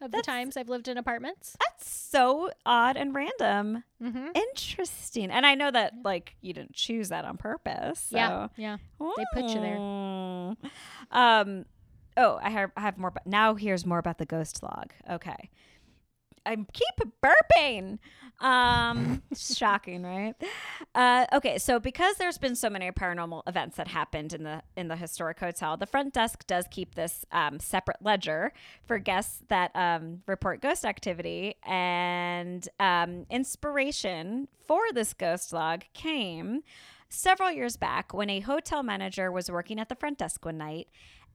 of the times I've lived in apartments. That's so odd and random. Mm-hmm. Interesting. And I know that like you didn't choose that on purpose. So. Yeah, yeah. They put you there. Mm. Um oh, I have I have more but now here's more about the ghost log. Okay. I keep burping. Um shocking, right? Uh okay, so because there's been so many paranormal events that happened in the in the historic hotel, the front desk does keep this um, separate ledger for guests that um, report ghost activity and um, inspiration for this ghost log came several years back when a hotel manager was working at the front desk one night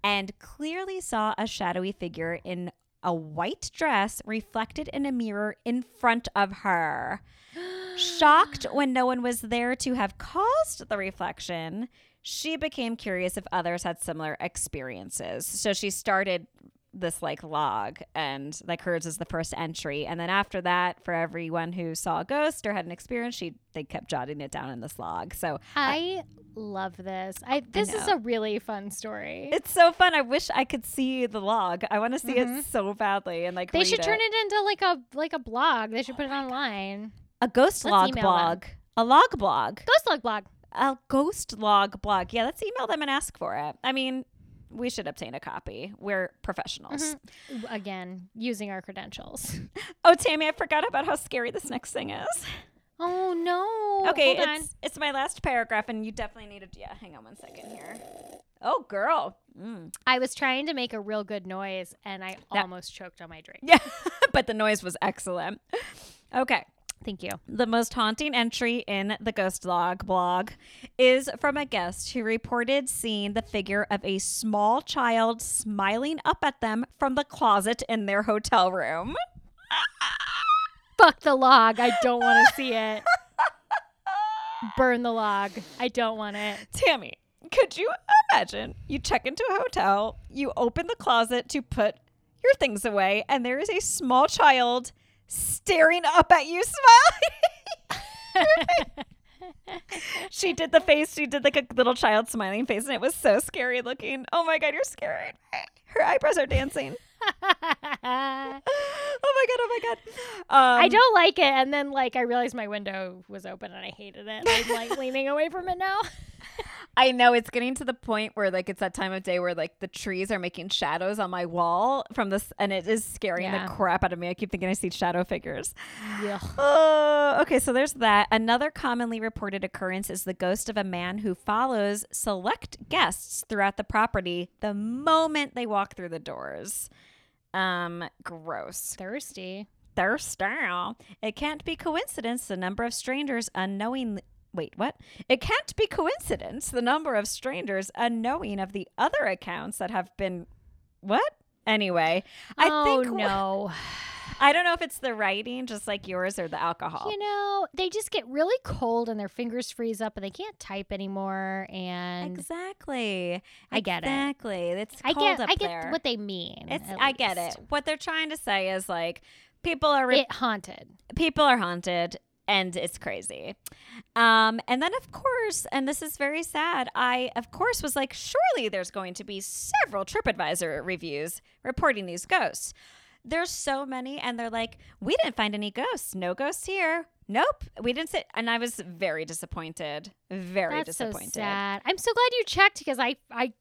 and clearly saw a shadowy figure in a white dress reflected in a mirror in front of her. Shocked when no one was there to have caused the reflection, she became curious if others had similar experiences. So she started this like log and like hers is the first entry and then after that for everyone who saw a ghost or had an experience she they kept jotting it down in this log so uh, I love this. I this is a really fun story. it's so fun i wish i could see the log i want to see Mhm. it so badly and like they should turn it into like a like a blog. They should put it online. a ghost Let's log blog a log blog Ghost log blog. a ghost log blog yeah let's email them and ask for it i mean we should obtain a copy we're professionals Mhm. Again, using our credentials. oh tammy i forgot about how scary this next thing is Oh no. Okay, Hold on. it's it's my last paragraph, and you definitely need to. Yeah, hang on one second here. Oh, girl. Mm. I was trying to make a real good noise and I Yeah. almost choked on my drink. Yeah, but the noise was excellent. Okay, Thank you. the most haunting entry in the Ghost Log blog is from a guest who reported seeing the figure of a small child smiling up at them from the closet in their hotel room. Fuck the log. I don't want to see it. Burn the log. I don't want it. Tammy, could you imagine you check into a hotel, you open the closet to put your things away, and there is a small child staring up at you smiling? she did the face, she did like a little child smiling face, and it was so scary looking. Oh my god, you're scared. Her eyebrows are dancing. I Oh my god, oh my god. Um, don't like it. And then like I realized my window was open and I hated it. I'm like leaning away from it now. I know it's getting to the point where like it's that time of day where like the trees are making shadows on my wall from this and it is scaring Yeah. the crap out of me. I keep thinking I see shadow figures. Yeah. Oh, okay, so there's that. Another commonly reported occurrence is the ghost of a man who follows select guests throughout the property the moment they walk through the doors. Um, gross. Thirsty. Thirst style. It can't be coincidence the number of strangers unknowing Wait, what? It can't be coincidence the number of strangers unknowing of the other accounts that have been what? Anyway, I oh think no. I don't know if it's the writing just like yours or the alcohol. You know, they just get really cold and their fingers freeze up and they can't type anymore. And Exactly. I get it. Exactly. It's I cold get, up I get there. what they mean. it's I get it. What they're trying to say is like people are re- It haunted. people are haunted and it's crazy. Um, and then of course, and this is very sad, I of course was like, surely there's going to be several TripAdvisor reviews reporting these ghosts. There's so many, and they're like, we didn't find any ghosts. No ghosts here. Nope, we didn't sit. And I was very disappointed. Very That's so disappointed. sad. I'm so glad you checked because I, I,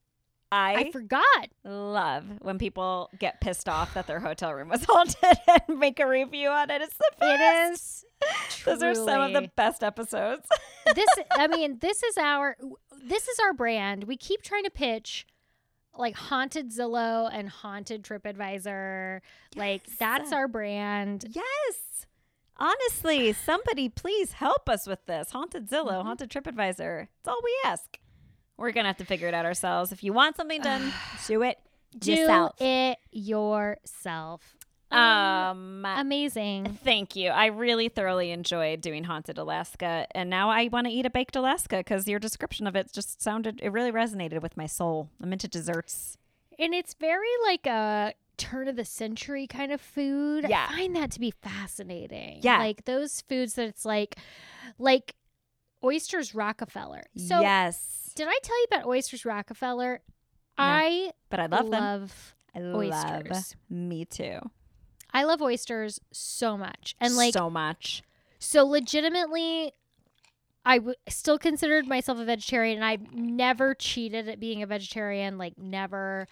I I forgot. love when people get pissed off that their hotel room was haunted and make a review on it. It's the best. It is. Those are some of the best episodes. this I mean, this is our this is our brand. We keep trying to pitch like haunted Zillow and haunted TripAdvisor. Like that's our brand. yes. Honestly, somebody please help us with this. Haunted Zillow, Mm-hmm. Haunted TripAdvisor. It's all we ask. We're going to have to figure it out ourselves. If you want something done, do it Do yourself. it yourself. Um, Amazing. Thank you. I really thoroughly enjoyed doing Haunted Alaska. And now I want to eat a baked Alaska because your description of it just sounded, it really resonated with my soul. I'm into desserts. And it's very like a turn of the century kind of food. Yeah. I find that to be fascinating. Yeah. Like those foods that it's like like oysters Rockefeller. So yes. did I tell you about oysters Rockefeller? I But I love them. love I oysters. love me too. I love oysters so much. And like so much. so legitimately I w- still considered myself a vegetarian and I've never cheated at being a vegetarian like never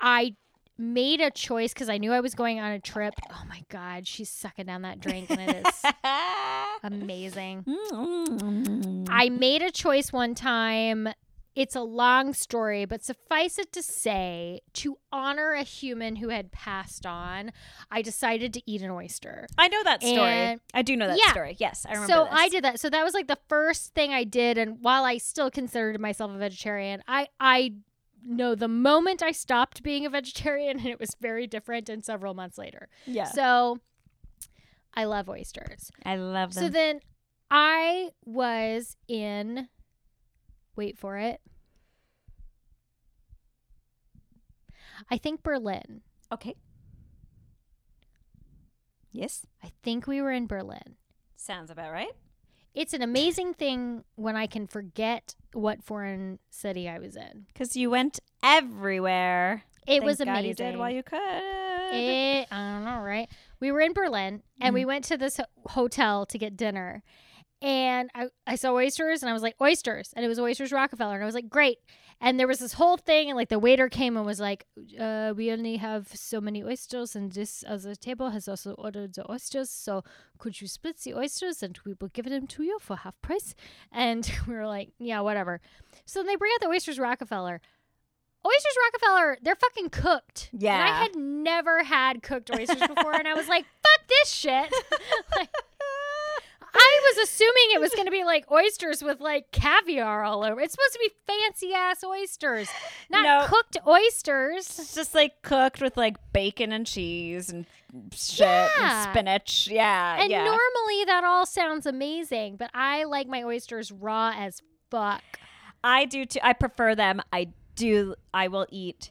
I made a choice cuz I knew I was going on a trip. Oh my god, she's sucking down that drink and it is amazing. Mm. I made a choice one time. It's a long story, but suffice it to say, to honor a human who had passed on, I decided to eat an oyster. I know that story. And- I do know that Yeah. story. Yes, I remember. so this. I did that. So that was like the first thing I did. And while I still considered myself a vegetarian, I I know the moment I stopped being a vegetarian, and it was very different. And several months later, Yeah, so I love oysters. I love them. So then I was in. Wait for it. I think Berlin. Okay. Yes. I think we were in Berlin. Sounds about right. It's an amazing thing when I can forget what foreign city I was in. Because you went everywhere. It Thank was God amazing. you did while you could. It, I don't know, right? We were in Berlin and we mm-hmm. went to this ho- hotel to get dinner. And I, I saw oysters and I was like, oysters. And it was Oysters Rockefeller. And I was like, great. And there was this whole thing. And like the waiter came and was like, uh, we only have so many oysters. And this other table has also ordered the oysters. So could you split the oysters and we will give them to you for half price? And we were like, yeah, whatever. So then they bring out the Oysters Rockefeller. Oysters Rockefeller, they're fucking cooked. And Yeah. I had never had cooked oysters before, and I was like, fuck this shit. Like, I was assuming it was going to be like oysters with like caviar all over. It's supposed to be fancy ass oysters, not No. cooked oysters. It's just like cooked with like bacon and cheese and shit Yeah. and spinach. Yeah. And yeah. normally that all sounds amazing, but I like my oysters raw as fuck. I do too. I prefer them. I do. I will eat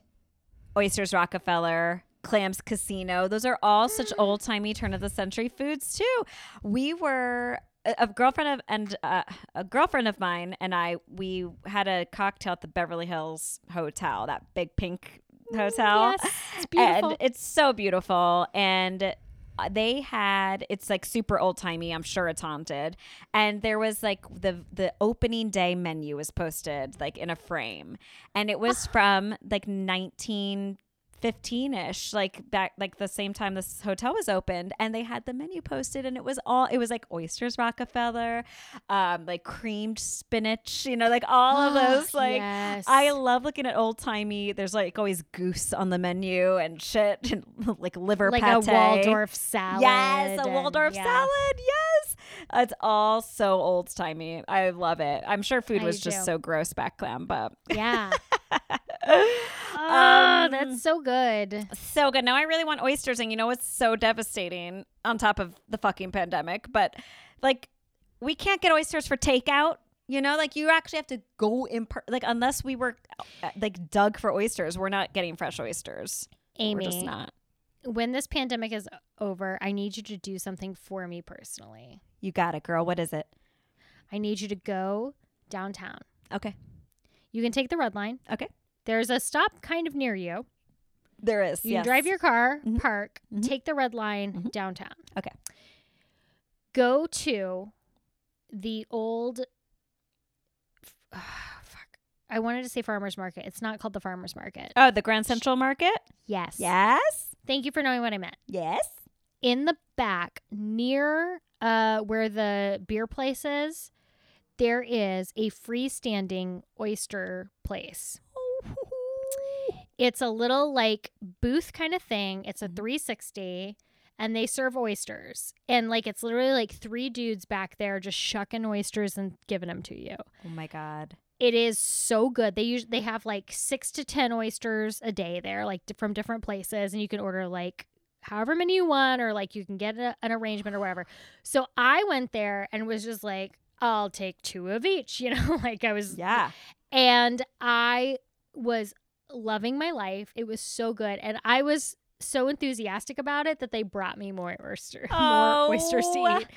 oysters Rockefeller, clams Casino. Those are all such mm. old timey turn of the century foods too. We were a, girlfriend of and uh, a girlfriend of mine and I. We had a cocktail at the Beverly Hills Hotel, that big pink hotel. Yes, it's beautiful. And it's so beautiful. And uh, they had it's like super old timey. I'm sure it's haunted. And there was like the the opening day menu was posted like in a frame, and it was from like 19. 15ish like back like the same time this hotel was opened and they had the menu posted and it was all it was like oysters rockefeller um like creamed spinach you know like all of those like yes. I love looking at old timey. There's like always goose on the menu and shit, and like liver like pate. a Waldorf salad. Yes, a Waldorf yeah. salad. Yes, it's all so old timey. I love it. I'm sure food I was do just so gross back then, but Yeah. Oh, Um, that's so good. so good. Now I really want oysters, and you know what's so devastating on top of the fucking pandemic, but like we can't get oysters for takeout. You know, like you actually have to go in, per- like unless we were uh, like dug for oysters, we're not getting fresh oysters. we're just Amy, not. when this pandemic is over, I need you to do something for me personally. You got it, girl. What is it? I need you to go downtown. Okay, You can take the red line. okay. There's a stop kind of near you. There is. You yes. drive your car, Mhm. park, Mhm. take the red line Mhm. downtown. Okay. Go to the old. fuck. I wanted to say farmers market. It's not called the farmers market. Oh, the Grand Central Market. Yes. Yes. Thank you for knowing what I meant. Yes. in the back near uh where the beer place is there is a freestanding oyster place it's a little like booth kind of thing it's a Mhm. 360 and they serve oysters and like it's literally like three dudes back there just shucking oysters and giving them to you Oh my God. it is so good. They usually they have like six to ten oysters a day there, like from different places, and you can order like however many you want, or like you can get a, an arrangement or whatever. So I went there and was just like, I'll take two of each, you know, like I was, Yeah. and I was loving my life. It was so good, and I was so enthusiastic about it that they brought me more oyster, more oysters to Oh, eat.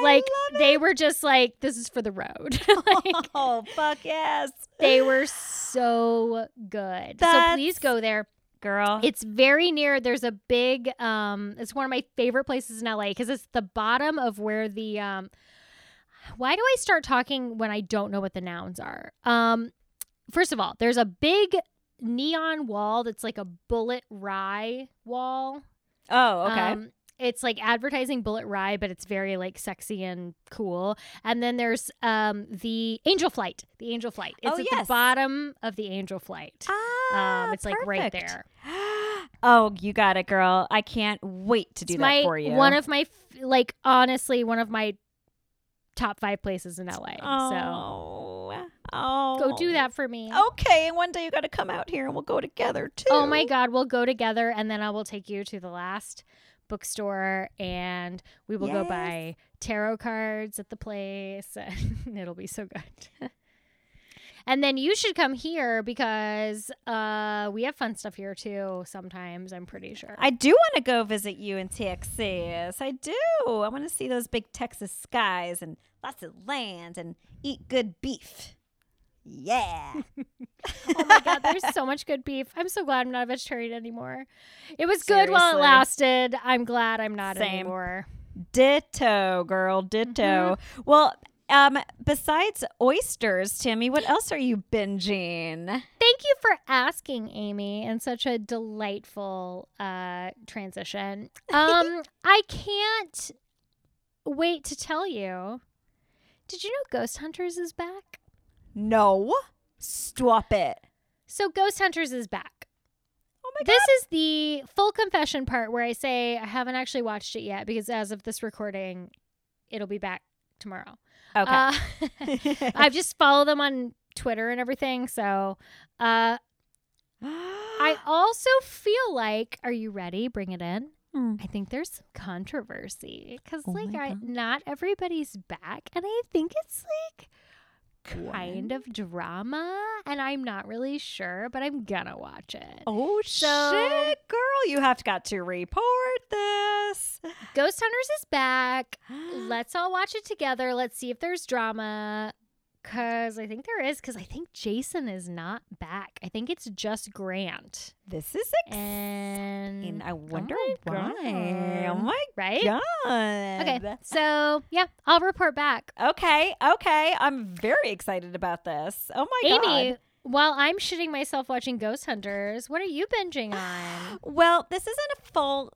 I Like they were just like, this is for the road. like, oh fuck yes, they were so good. so please go there. girl. It's very near. There's a big. Um, it's one of my favorite places in LA because it's the bottom of where the. Um, why do I start talking when I don't know what the nouns are? Um, first of all, there's a big neon wall that's like a Bulleit rye wall. oh okay. Um, it's like advertising Bulleit rye, but it's very like sexy and cool. And then there's um the Angel Flight. The Angel Flight. It's Oh, at yes. the bottom of the Angel Flight. ah, um, it's like right there. oh, you got it, girl. I can't wait to do It's that my for you. one of my like honestly one of my top five places in LA. So oh, oh, go do that for me. Okay, and one day you got to come out here and we'll go together too. Oh my God, we'll go together and then I will take you to the last bookstore and we will go buy tarot cards at the place and it'll be so good. And then you should come here because uh, we have fun stuff here too. Sometimes I'm pretty sure. I do want to go visit you in Texas. I do. I want to see those big Texas skies and lots of land and eat good beef. Yeah. oh my god, there's so much good beef. I'm so glad I'm not a vegetarian anymore. It was good while it lasted. I'm glad I'm not Same. anymore. Ditto, girl. Ditto. Well, um, besides oysters, Tammy, what else are you binging? Thank you for asking, Amy, and such a delightful uh, transition. Um, I can't wait to tell you. Did you know Ghost Hunters is back? No. Stop it. So Ghost Hunters is back. Oh my god. This is the full confession part where I say I haven't actually watched it yet because as of this recording, it'll be back tomorrow. Okay. Uh, I've just followed them on Twitter and everything. So uh, I also feel like, are you ready? Bring it in. Hmm. I think there's some controversy because, Oh like, I, not everybody's back, and I think it's like kind of drama, and I'm not really sure, but I'm gonna watch it. Oh So- shit, girl! You have got to report this. Ghost Hunters is back. Let's all watch it together. Let's see if there's drama. Cause I think there is. Cause I think Jason is not back. I think it's just Grant. This is And. I oh wonder my why. Oh my right. god. Okay. So yeah, I'll report back. Okay. Okay. I'm very excited about this. Oh my Amy, god. while I'm shitting myself watching Ghost Hunters, what are you binging on? Well, this isn't a full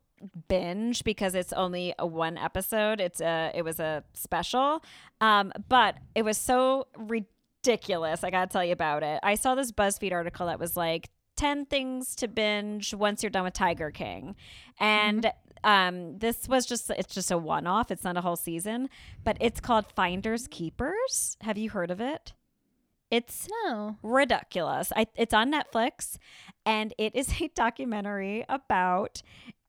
binge because it's only a one episode. It's a it was a special. Um, but it was so ridiculous. I got to tell you about it. I saw this BuzzFeed article that was like 10 things to binge once you're done with Tiger King. And um this was just it's just a one off. It's not a whole season, but it's called Finders Keepers. Have you heard of it? It's No. ridiculous. I, it's on Netflix, and it is a documentary about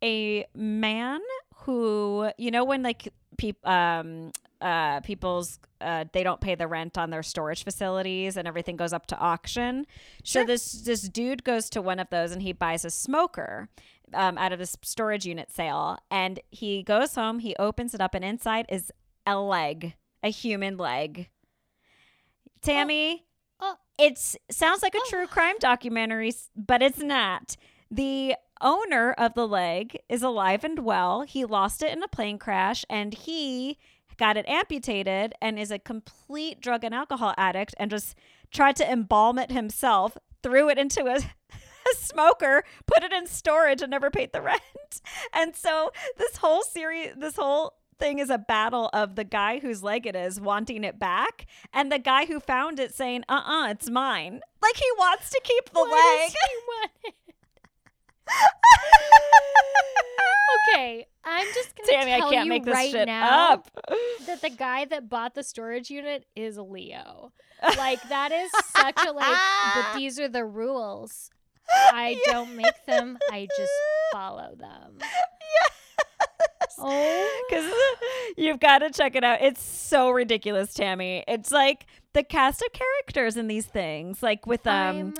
a man who, you know, when like people, um, uh, people's, uh, they don't pay the rent on their storage facilities, and everything goes up to auction. So this this dude goes to one of those, and he buys a smoker. Um, out of this storage unit sale, and he goes home. He opens it up, and inside is a leg, a human leg. Tammy, Oh. it's sounds like a Oh. true crime documentary, but it's not. The owner of the leg is alive and well. He lost it in a plane crash and he got it amputated and is a complete drug and alcohol addict and just tried to embalm it himself, threw it into a, a smoker, put it in storage and never paid the rent. And so this whole series, this whole thing is a battle of the guy whose leg it is wanting it back and the guy who found it saying, uh uh it's mine. Like he wants to keep the Why leg. does he want it? Okay, I'm just gonna Tammy, I tell can't you make this right shit now up. that the guy that bought the storage unit is Leo. Like that is such a like. But these are the rules. I don't make them. I just follow them. Yes. Oh, Because you've got to check it out. It's so ridiculous, Tammy. It's like the cast of characters in these things, like with um I'm-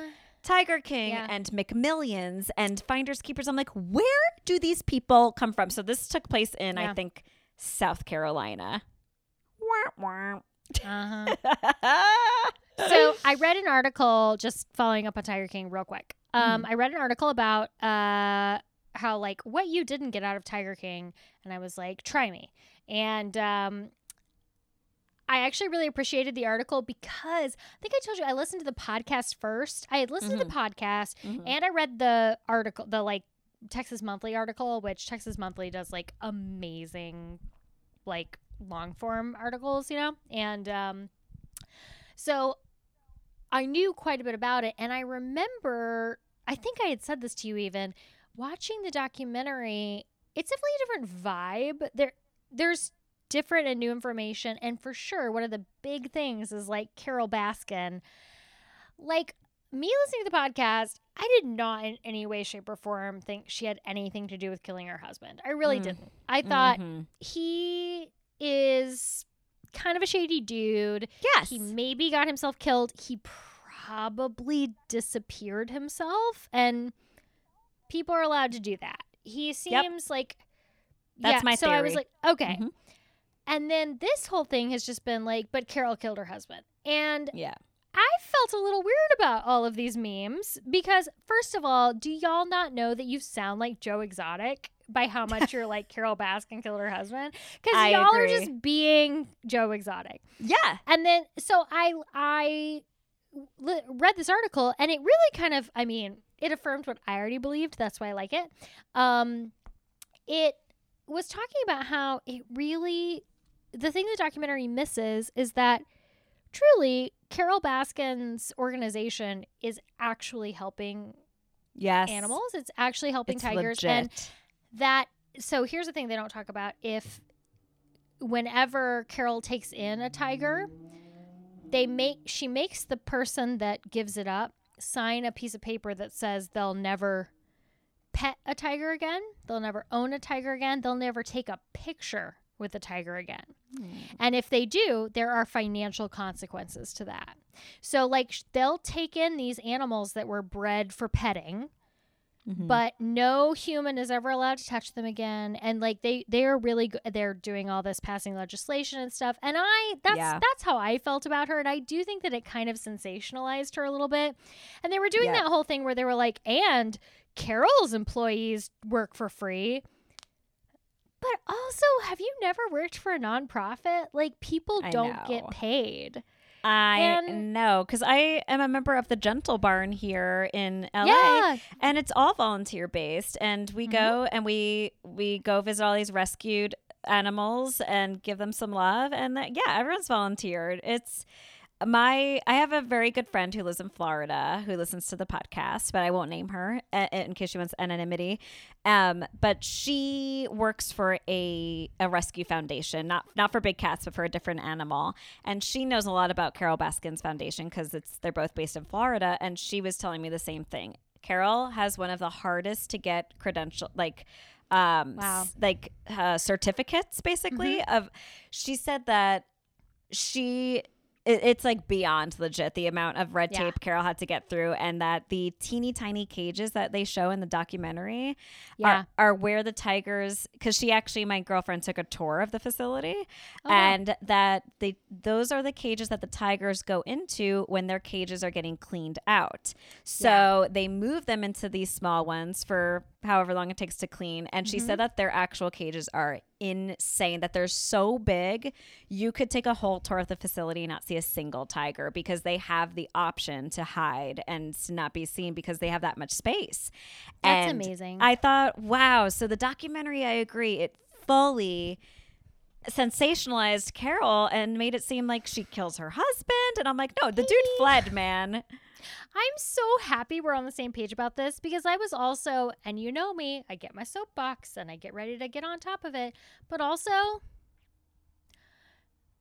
Tiger King Yeah. and McMillions and Finders Keepers. I'm like, where do these people come from? So this took place in, I think, South Carolina. Uh-huh. so I read an article just following up on Tiger King real quick. Um, I read an article about uh how like what you didn't get out of Tiger King, and I was like, try me. And um, I actually really appreciated the article because I think I told you I listened to the podcast first. I had listened to the podcast Mhm. and I read the article, the like Texas Monthly article, which Texas Monthly does like amazing, like long form articles, you know? And um, so I knew quite a bit about it. And I remember, I think I had said this to you even, watching the documentary, it's definitely a different vibe. There, there's different and new information. And for sure, one of the big things is like Carole Baskin. Like, me listening to the podcast, I did not in any way, shape, or form think she had anything to do with killing her husband. I really Mm. didn't. I thought Mhm. he is kind of a shady dude. yes. He maybe got himself killed. He probably disappeared himself and people are allowed to do that. He seems like That's yeah, my so I was like, okay. Mhm. And then this whole thing has just been like, but Carol killed her husband. And Yeah. I felt a little weird about all of these memes because, first of all, do y'all not know that you sound like Joe Exotic by how much you're like Carole Baskin killed her husband? Because y'all are just being Joe Exotic. Yeah. And then, so I, I li- read this article and it really kind of, I mean, it affirmed what I already believed. That's why I like it. Um, it was talking about how it really, the thing the documentary misses is that truly Carole Baskin's organization is actually helping Yes. animals. It's actually helping It's tigers. legit. And that so here's the thing they don't talk about if whenever carol takes in a tiger they make she makes the person that gives it up sign a piece of paper that says they'll never pet a tiger again they'll never own a tiger again they'll never take a picture with a tiger again. And if they do there are financial consequences to that. So like they'll take in these animals that were bred for petting Mhm. but no human is ever allowed to touch them again. And like they they are really good they're doing all this passing legislation and stuff. And i that's Yeah. that's how i felt about her. And i do think that it kind of sensationalized her a little bit. And they were doing Yeah. that whole thing where they were like and carol's employees work for free also have you never worked for a nonprofit like people I don't know. get paid I And- know because I am a member of the Gentle Barn here in LA, yeah and it's all volunteer based. And we Mhm. go and we we go visit all these rescued animals and give them some love. And that, yeah, everyone's volunteered. It's my I have a very good friend who lives in Florida who listens to the podcast, but I won't name her uh, in case she wants anonymity. Um, but she works for a a rescue foundation, not not for big cats, but for a different animal. And she knows a lot about Carole Baskin's foundation because it's they're both based in Florida. And she was telling me the same thing. Carol has one of the hardest to get credential like um Wow. s- like uh, certificates basically of she said that she it, it's like beyond legit the amount of red Yeah. tape Carol had to get through, and that the teeny tiny cages that they show in the documentary yeah are, are where the tigers. Because she actually, my girlfriend took a tour of the facility, Oh, wow. and that they those are the cages that the tigers go into when their cages are getting cleaned out. So they move them into these small ones for however long it takes to clean. And she Mm-hmm. said that their actual cages are insane. That they're so big, you could take a whole tour of the facility and not see a single tiger because they have the option to hide and to not be seen because they have that much space. That's And amazing. I thought, wow. So the documentary, I agree, it fully sensationalized Carol and made it seem like she kills her husband. And I'm like, no, the dude fled, man. I'm so happy we're on the same page about this because I was also, and you know me, I get my soapbox and I get ready to get on top of it. But also,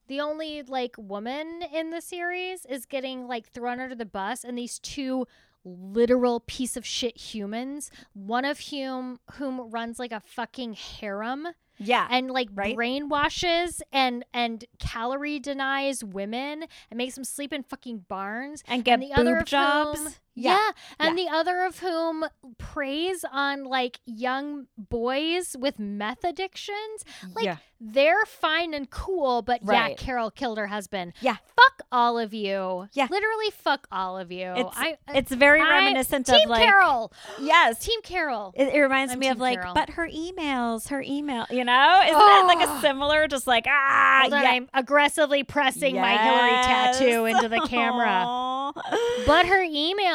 the only like woman in the series is getting like thrown under the bus, and these two literal piece of shit humans, one of whom whom runs like a fucking harem Yeah. and like Right? brainwashes and and calorie denies women and makes them sleep in fucking barns and get the other jobs. whom- yeah. yeah, and the other of whom preys on like young boys with meth addictions. Like yeah. they're fine and cool, but yeah, Carol killed her husband. Yeah. Fuck all of you. Yeah. Literally fuck all of you. It's, I it's very I- reminiscent Team of like Carol. yes. Team Carol. It, it reminds I'm me Team of like, Carol. but her emails, her email, you know, isn't it like a Oh. similar, just like ah, Hold on. I'm aggressively pressing my Hillary tattoo into the camera. But her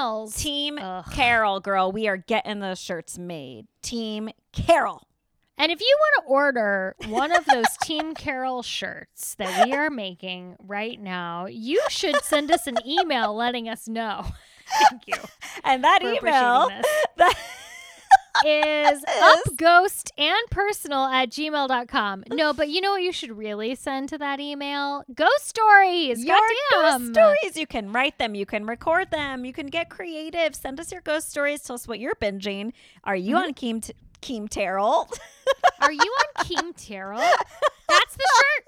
emails. Team Ugh. Carol, girl, we are getting those shirts made. Team Carol. And if you want to order one of those Team Carol shirts that we are making right now, you should send us an email letting us know. Thank you. And that email, that Is upghost and personal at gmail.com. No, but you know what you should really send to that email? Ghost stories. your Goddamn. ghost stories. You can write them, you can record them, you can get creative. Send us your ghost stories. Tell us what you're binging. Are you Mm-hmm. on Keem T- Keem Terrell? Are you on Keem Terrell? That's the shirt.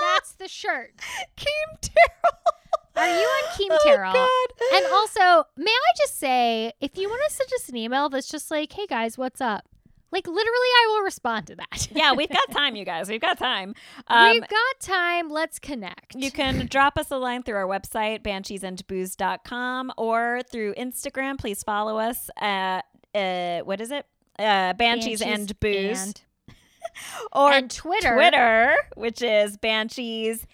That's the shirt. Keem Terrell. Are you on Keem Oh, Carroll? God. And also, may I just say, if you want to send us an email that's just like, hey guys, what's up? Like, literally, I will respond to that. yeah, we've got time, you guys. We've got time. Um, We've got time. Let's connect. You can drop us a line through our website, bansheesandbooze.com, or through Instagram. Please follow us at, uh, what is it? Uh, Banshees, and Booze. and- or and Twitter. Twitter, which is Banshees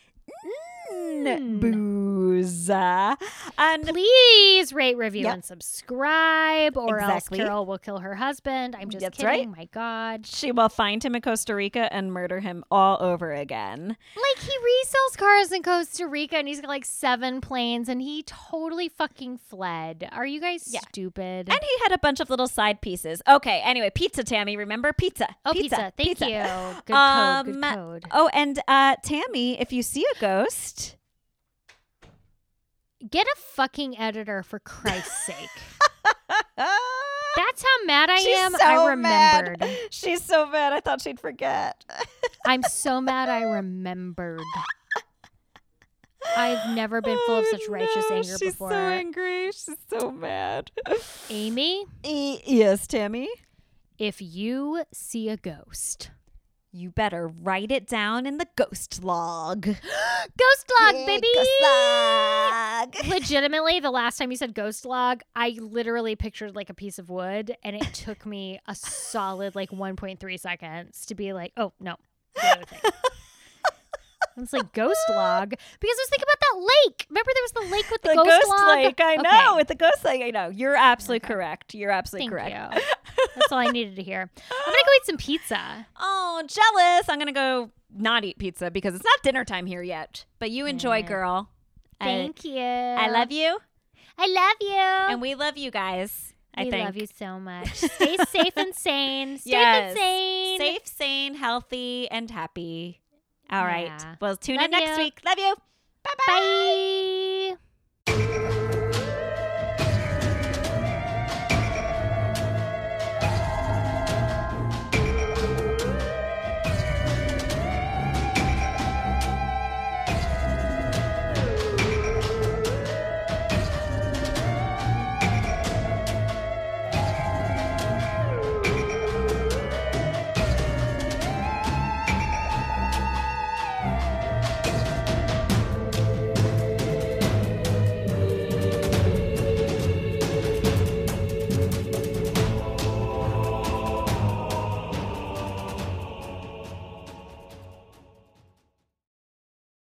and Mm. Booze. And Please rate, review, Yep. and subscribe, or Exactly. else Carol will kill her husband. I'm just That's kidding. right. My God. she will find him in Costa Rica and murder him all over again. Like he resells cars in Costa Rica and he's got like seven planes and he totally fucking fled. Are you guys Yeah. stupid? And he had a bunch of little side pieces. Okay, anyway, pizza, Tammy. Remember? Pizza. oh, pizza. Thank pizza. you. Good Um, code. Good code. Oh, and uh, Tammy, if you see a ghost, Get a fucking editor for Christ's sake. That's how mad I She's am. so I mad. remembered. She's so mad. I thought she'd forget. I'm so mad I remembered. I've never been full of Oh, such righteous no, anger she's before. She's so angry. She's so mad. Amy, E- yes, Tammy. if you see a ghost, You better write it down in the ghost log. ghost log, baby. Ghost log. Legitimately, the last time you said ghost log, I literally pictured like a piece of wood, and it took me a solid like 1.3 seconds to be like, oh no, the other thing. It's like ghost log because I was thinking about that lake. Remember there was the lake with the, The ghost, ghost, log. lake. I Okay. know. With the ghost lake, I know. You're absolutely Okay. correct. You're absolutely Thank correct. you. That's all I needed to hear. I'm gonna go eat some pizza. Oh, jealous. I'm going to go not eat pizza because it's not dinner time here yet. But you enjoy, Yeah. girl. I- Thank you. I love you. I love you. And we love you guys. I we think. love you so much. Stay safe and sane. Stay Yes. and sane. Safe, sane, healthy, and happy. All yeah. right. We'll tune Love in next you. week. Love you. Bye-bye. Bye.